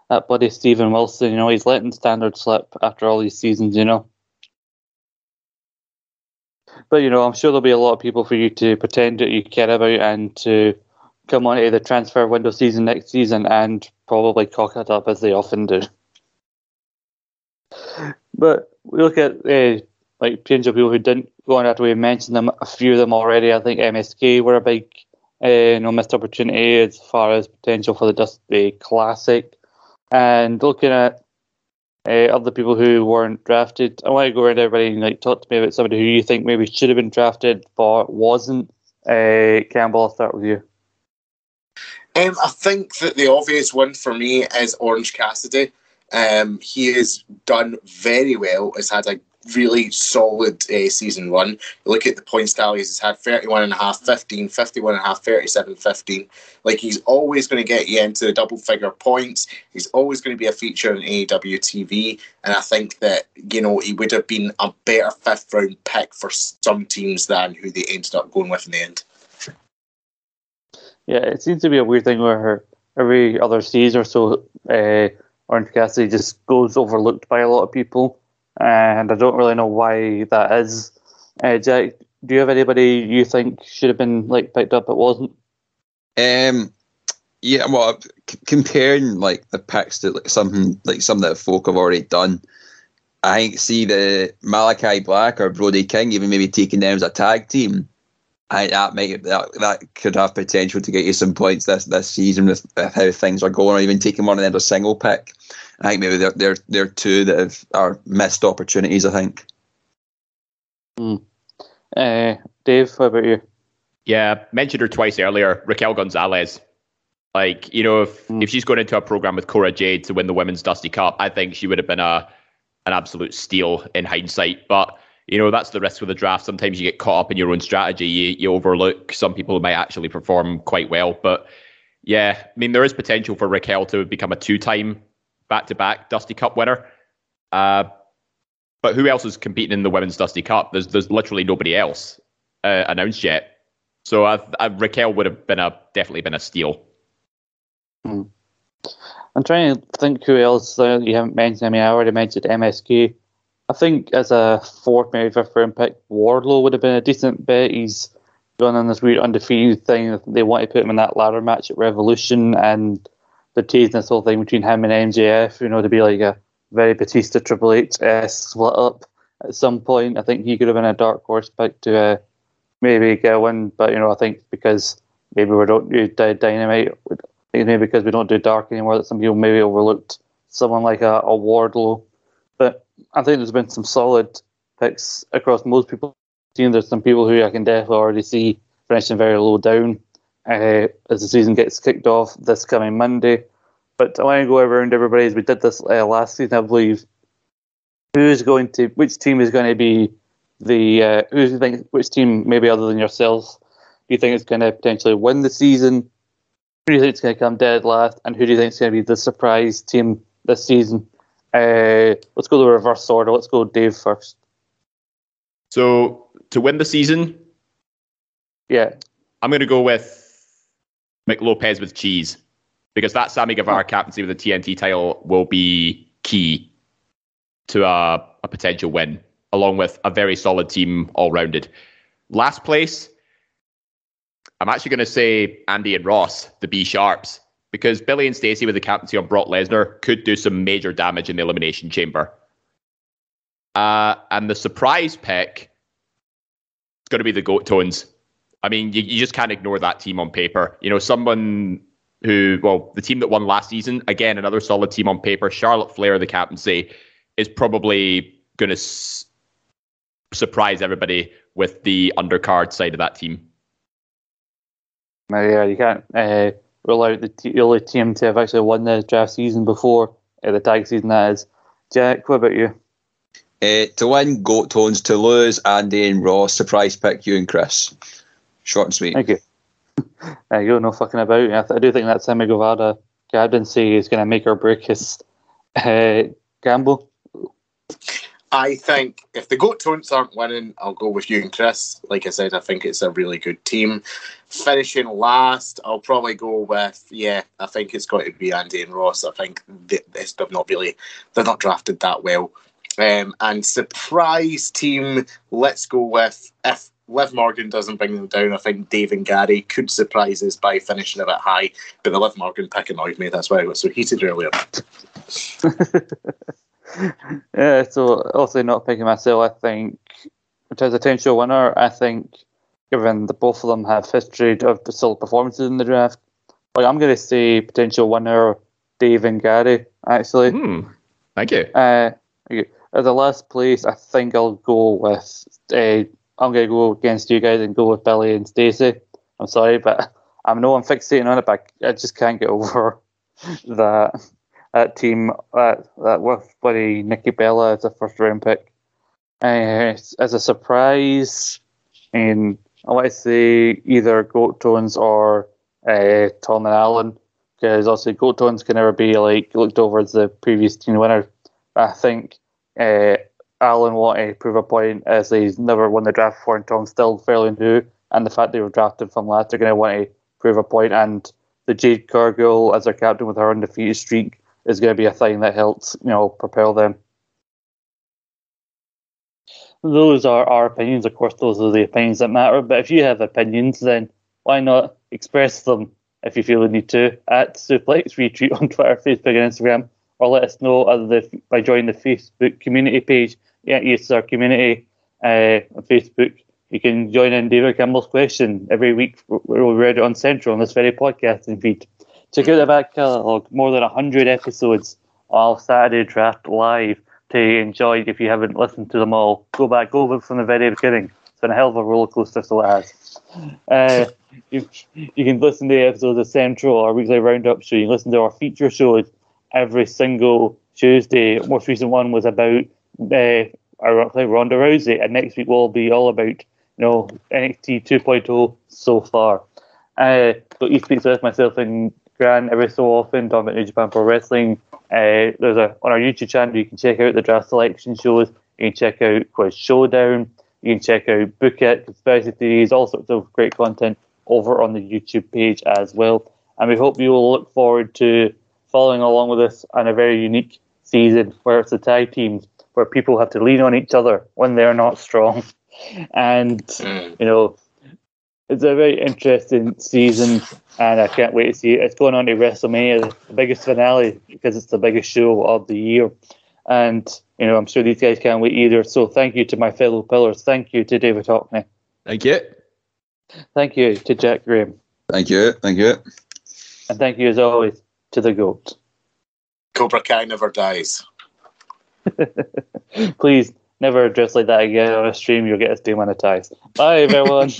That buddy Stephen Wilson, you know, he's letting standard slip after all these seasons, you know. But you know, I'm sure there'll be a lot of people for you to pretend that you care about and to come on to the transfer window season next season and probably cock it up as they often do. But we look at uh, like potential people who didn't go on after we mentioned them, a few of them already. I think MSK were a big uh, you know, missed opportunity as far as potential for the Dusty Classic. And looking at uh, other people who weren't drafted, I want to go around everybody and like talk to me about somebody who you think maybe should have been drafted but wasn't. Uh, Campbell, I'll start with you. Um, I think that the obvious one for me is Orange Cassidy. Um, he has done very well. Has had a really solid uh, season one. look at the points tallies. He's had 31 and a half, 15, 51 and a half, 37, 15. Like he's always going to get you into the double figure points. He's always going to be a feature in AEW TV. And I think that, you know, he would have been a better fifth round pick for some teams than who they ended up going with in the end. Yeah, it seems to be a weird thing where every other season or so, uh, Orange Cassidy just goes overlooked by a lot of people, and I don't really know why that is. Uh, Jack, do you have anybody you think should have been like picked up but wasn't? Um, yeah, well, c- comparing like the picks to like something like some that folk have already done, I think see the Malachi Black or Brody King even maybe taking them as a tag team. I that might that, that could have potential to get you some points this this season with, with how things are going, or even taking one of them as a single pick. I think maybe they're they're they're two that have are missed opportunities. I think. Hmm. Uh, Dave, how about you? Yeah, mentioned her twice earlier. Raquel Gonzalez. Like you know, if mm. if she's going into a program with Cora Jade to win the Women's Dusty Cup, I think she would have been a an absolute steal in hindsight. But you know that's the risk with the draft. Sometimes you get caught up in your own strategy. You you overlook some people who might actually perform quite well. But yeah, I mean there is potential for Raquel to become a two-time back-to-back Dusty Cup winner. Uh, but who else is competing in the Women's Dusty Cup? There's there's literally nobody else uh, announced yet. So I, I, Raquel would have been a definitely been a steal. Hmm. I'm trying to think who else uh, you haven't mentioned. I mean, I already mentioned MSK. I think as a fourth, maybe fifth round pick, Wardlow would have been a decent bet. He's gone on this weird undefeated thing. They want to put him in that ladder match at Revolution, and they're teasing this whole thing between him and MJF, you know, to be like a very Batista Triple H split up at some point. I think he could have been a dark horse pick to uh, maybe get a win, but you know, I think because maybe we don't do Dynamite, maybe because we don't do Dark anymore, that some people maybe overlooked someone like a, a Wardlow. I think there's been some solid picks across most people. There's some people who I can definitely already see finishing very low down uh, as the season gets kicked off this coming Monday. But I want to go around everybody as we did this uh, last season, I believe. who's going to which team is going to be the uh, who do you think which team maybe other than yourselves do you think is going to potentially win the season? Who do you think is going to come dead last, and who do you think is going to be the surprise team this season? Uh, let's go the reverse order. Let's go Dave first. So to win the season, Yeah, I'm going to go with Mick Lopez with cheese because that Sammy Guevara captaincy with the TNT title will be key to a, a potential win, along with a very solid team all rounded. Last place, I'm actually going to say Andy and Ross, the B Sharps, because Billy and Stacey with the captaincy on Brock Lesnar could do some major damage in the Elimination Chamber. Uh, and the surprise pick is going to be the Goat Tones. I mean, you, you just can't ignore that team on paper. You know, someone who, well, the team that won last season, again, another solid team on paper. Charlotte Flair, the captaincy, is probably going to s- surprise everybody with the undercard side of that team. Yeah, you can't uh, rule out the, t- the only team to have actually won the draft season before uh, the tag season. That is Jack. What about you? Uh, to win, Goat Tones. To lose, Andy and Ross. Surprise pick, you and Chris. Short and sweet. Thank you. Uh, you're no fucking about. I, th- I do think that Sammy Guevara captaincy is going to make or break his uh, gamble. I think if the Goat Tones aren't winning, I'll go with you and Chris. Like I said, I think it's a really good team. Finishing last, I'll probably go with yeah. I think it's got to be Andy and Ross. I think they, they've not really they're not drafted that well. Um, and surprise team, let's go with if Liv Morgan doesn't bring them down. I think Dave and Gary could surprise us by finishing a bit high. But the Liv Morgan pick annoyed me. That's why I got so heated earlier. Yeah, so also not picking myself, I think, in terms of potential winner, I think, given that both of them have history of solid performances in the draft, like I'm going to say potential winner Dave and Gary, actually. Hmm. Thank you. Uh, the last place, I think I'll go with. Uh, I'm going to go against you guys and go with Billy and Stacey. I'm sorry, but I know I'm fixating on it, but I just can't get over that that team that that with bloody Nikki Bella as a first round pick. Uh, as a surprise, and I want to say either Goat Tones or uh, Tom and Allen, because obviously Goat Tones can never be like looked over as the previous team winner. I think uh, Allen want to prove a point as he's never won the draft before, and Tom's still fairly new, and the fact they were drafted from last, they're going to want to prove a point. point, and the Jade Cargill as their captain with her undefeated streak is going to be a thing that helps you know propel them. Those are our opinions. Of course, those are the opinions that matter. But if you have opinions, then why not express them if you feel the need to at Suplex Retweet on Twitter, Facebook, and Instagram, or let us know the, by joining the Facebook community page. Yeah, yes, our community uh, on Facebook. You can join in David Campbell's question every week. We'll read it on Central on this very podcasting feed. Check out the back catalogue, more than 100 episodes of Saturday Draft Live to enjoy if you haven't listened to them all. Go back, go back from the very beginning. It's been a hell of a roller coaster, so it has. Uh, you, you can listen to the episodes of Central, our weekly roundup show. You can listen to our feature shows every single Tuesday. Most recent one was about uh, ironically Ronda Rousey, and next week will be all about you know NXT 2.0 so far. Uh, so he speaks with myself and Every so often talking about New Japan Pro Wrestling. Uh, there's a on our YouTube channel you can check out the draft selection shows. You can check out Quiz Showdown. You can check out Book It, Conspiracy Theories, all sorts of great content over on the YouTube page as well. And we hope you will look forward to following along with us on a very unique season where it's the tag teams where people have to lean on each other when they're not strong. And you know, it's a very interesting season, and I can't wait to see it. It's going on to WrestleMania, the biggest finale, because it's the biggest show of the year. And, you know, I'm sure these guys can't wait either. So thank you to my fellow pillars. Thank you to David Hockney. Thank you. Thank you to Jack Graham. Thank you. Thank you. And thank you, as always, to the GOAT. Cobra Kai never dies. Please never address like that again on a stream. You'll get us demonetized. Bye, everyone.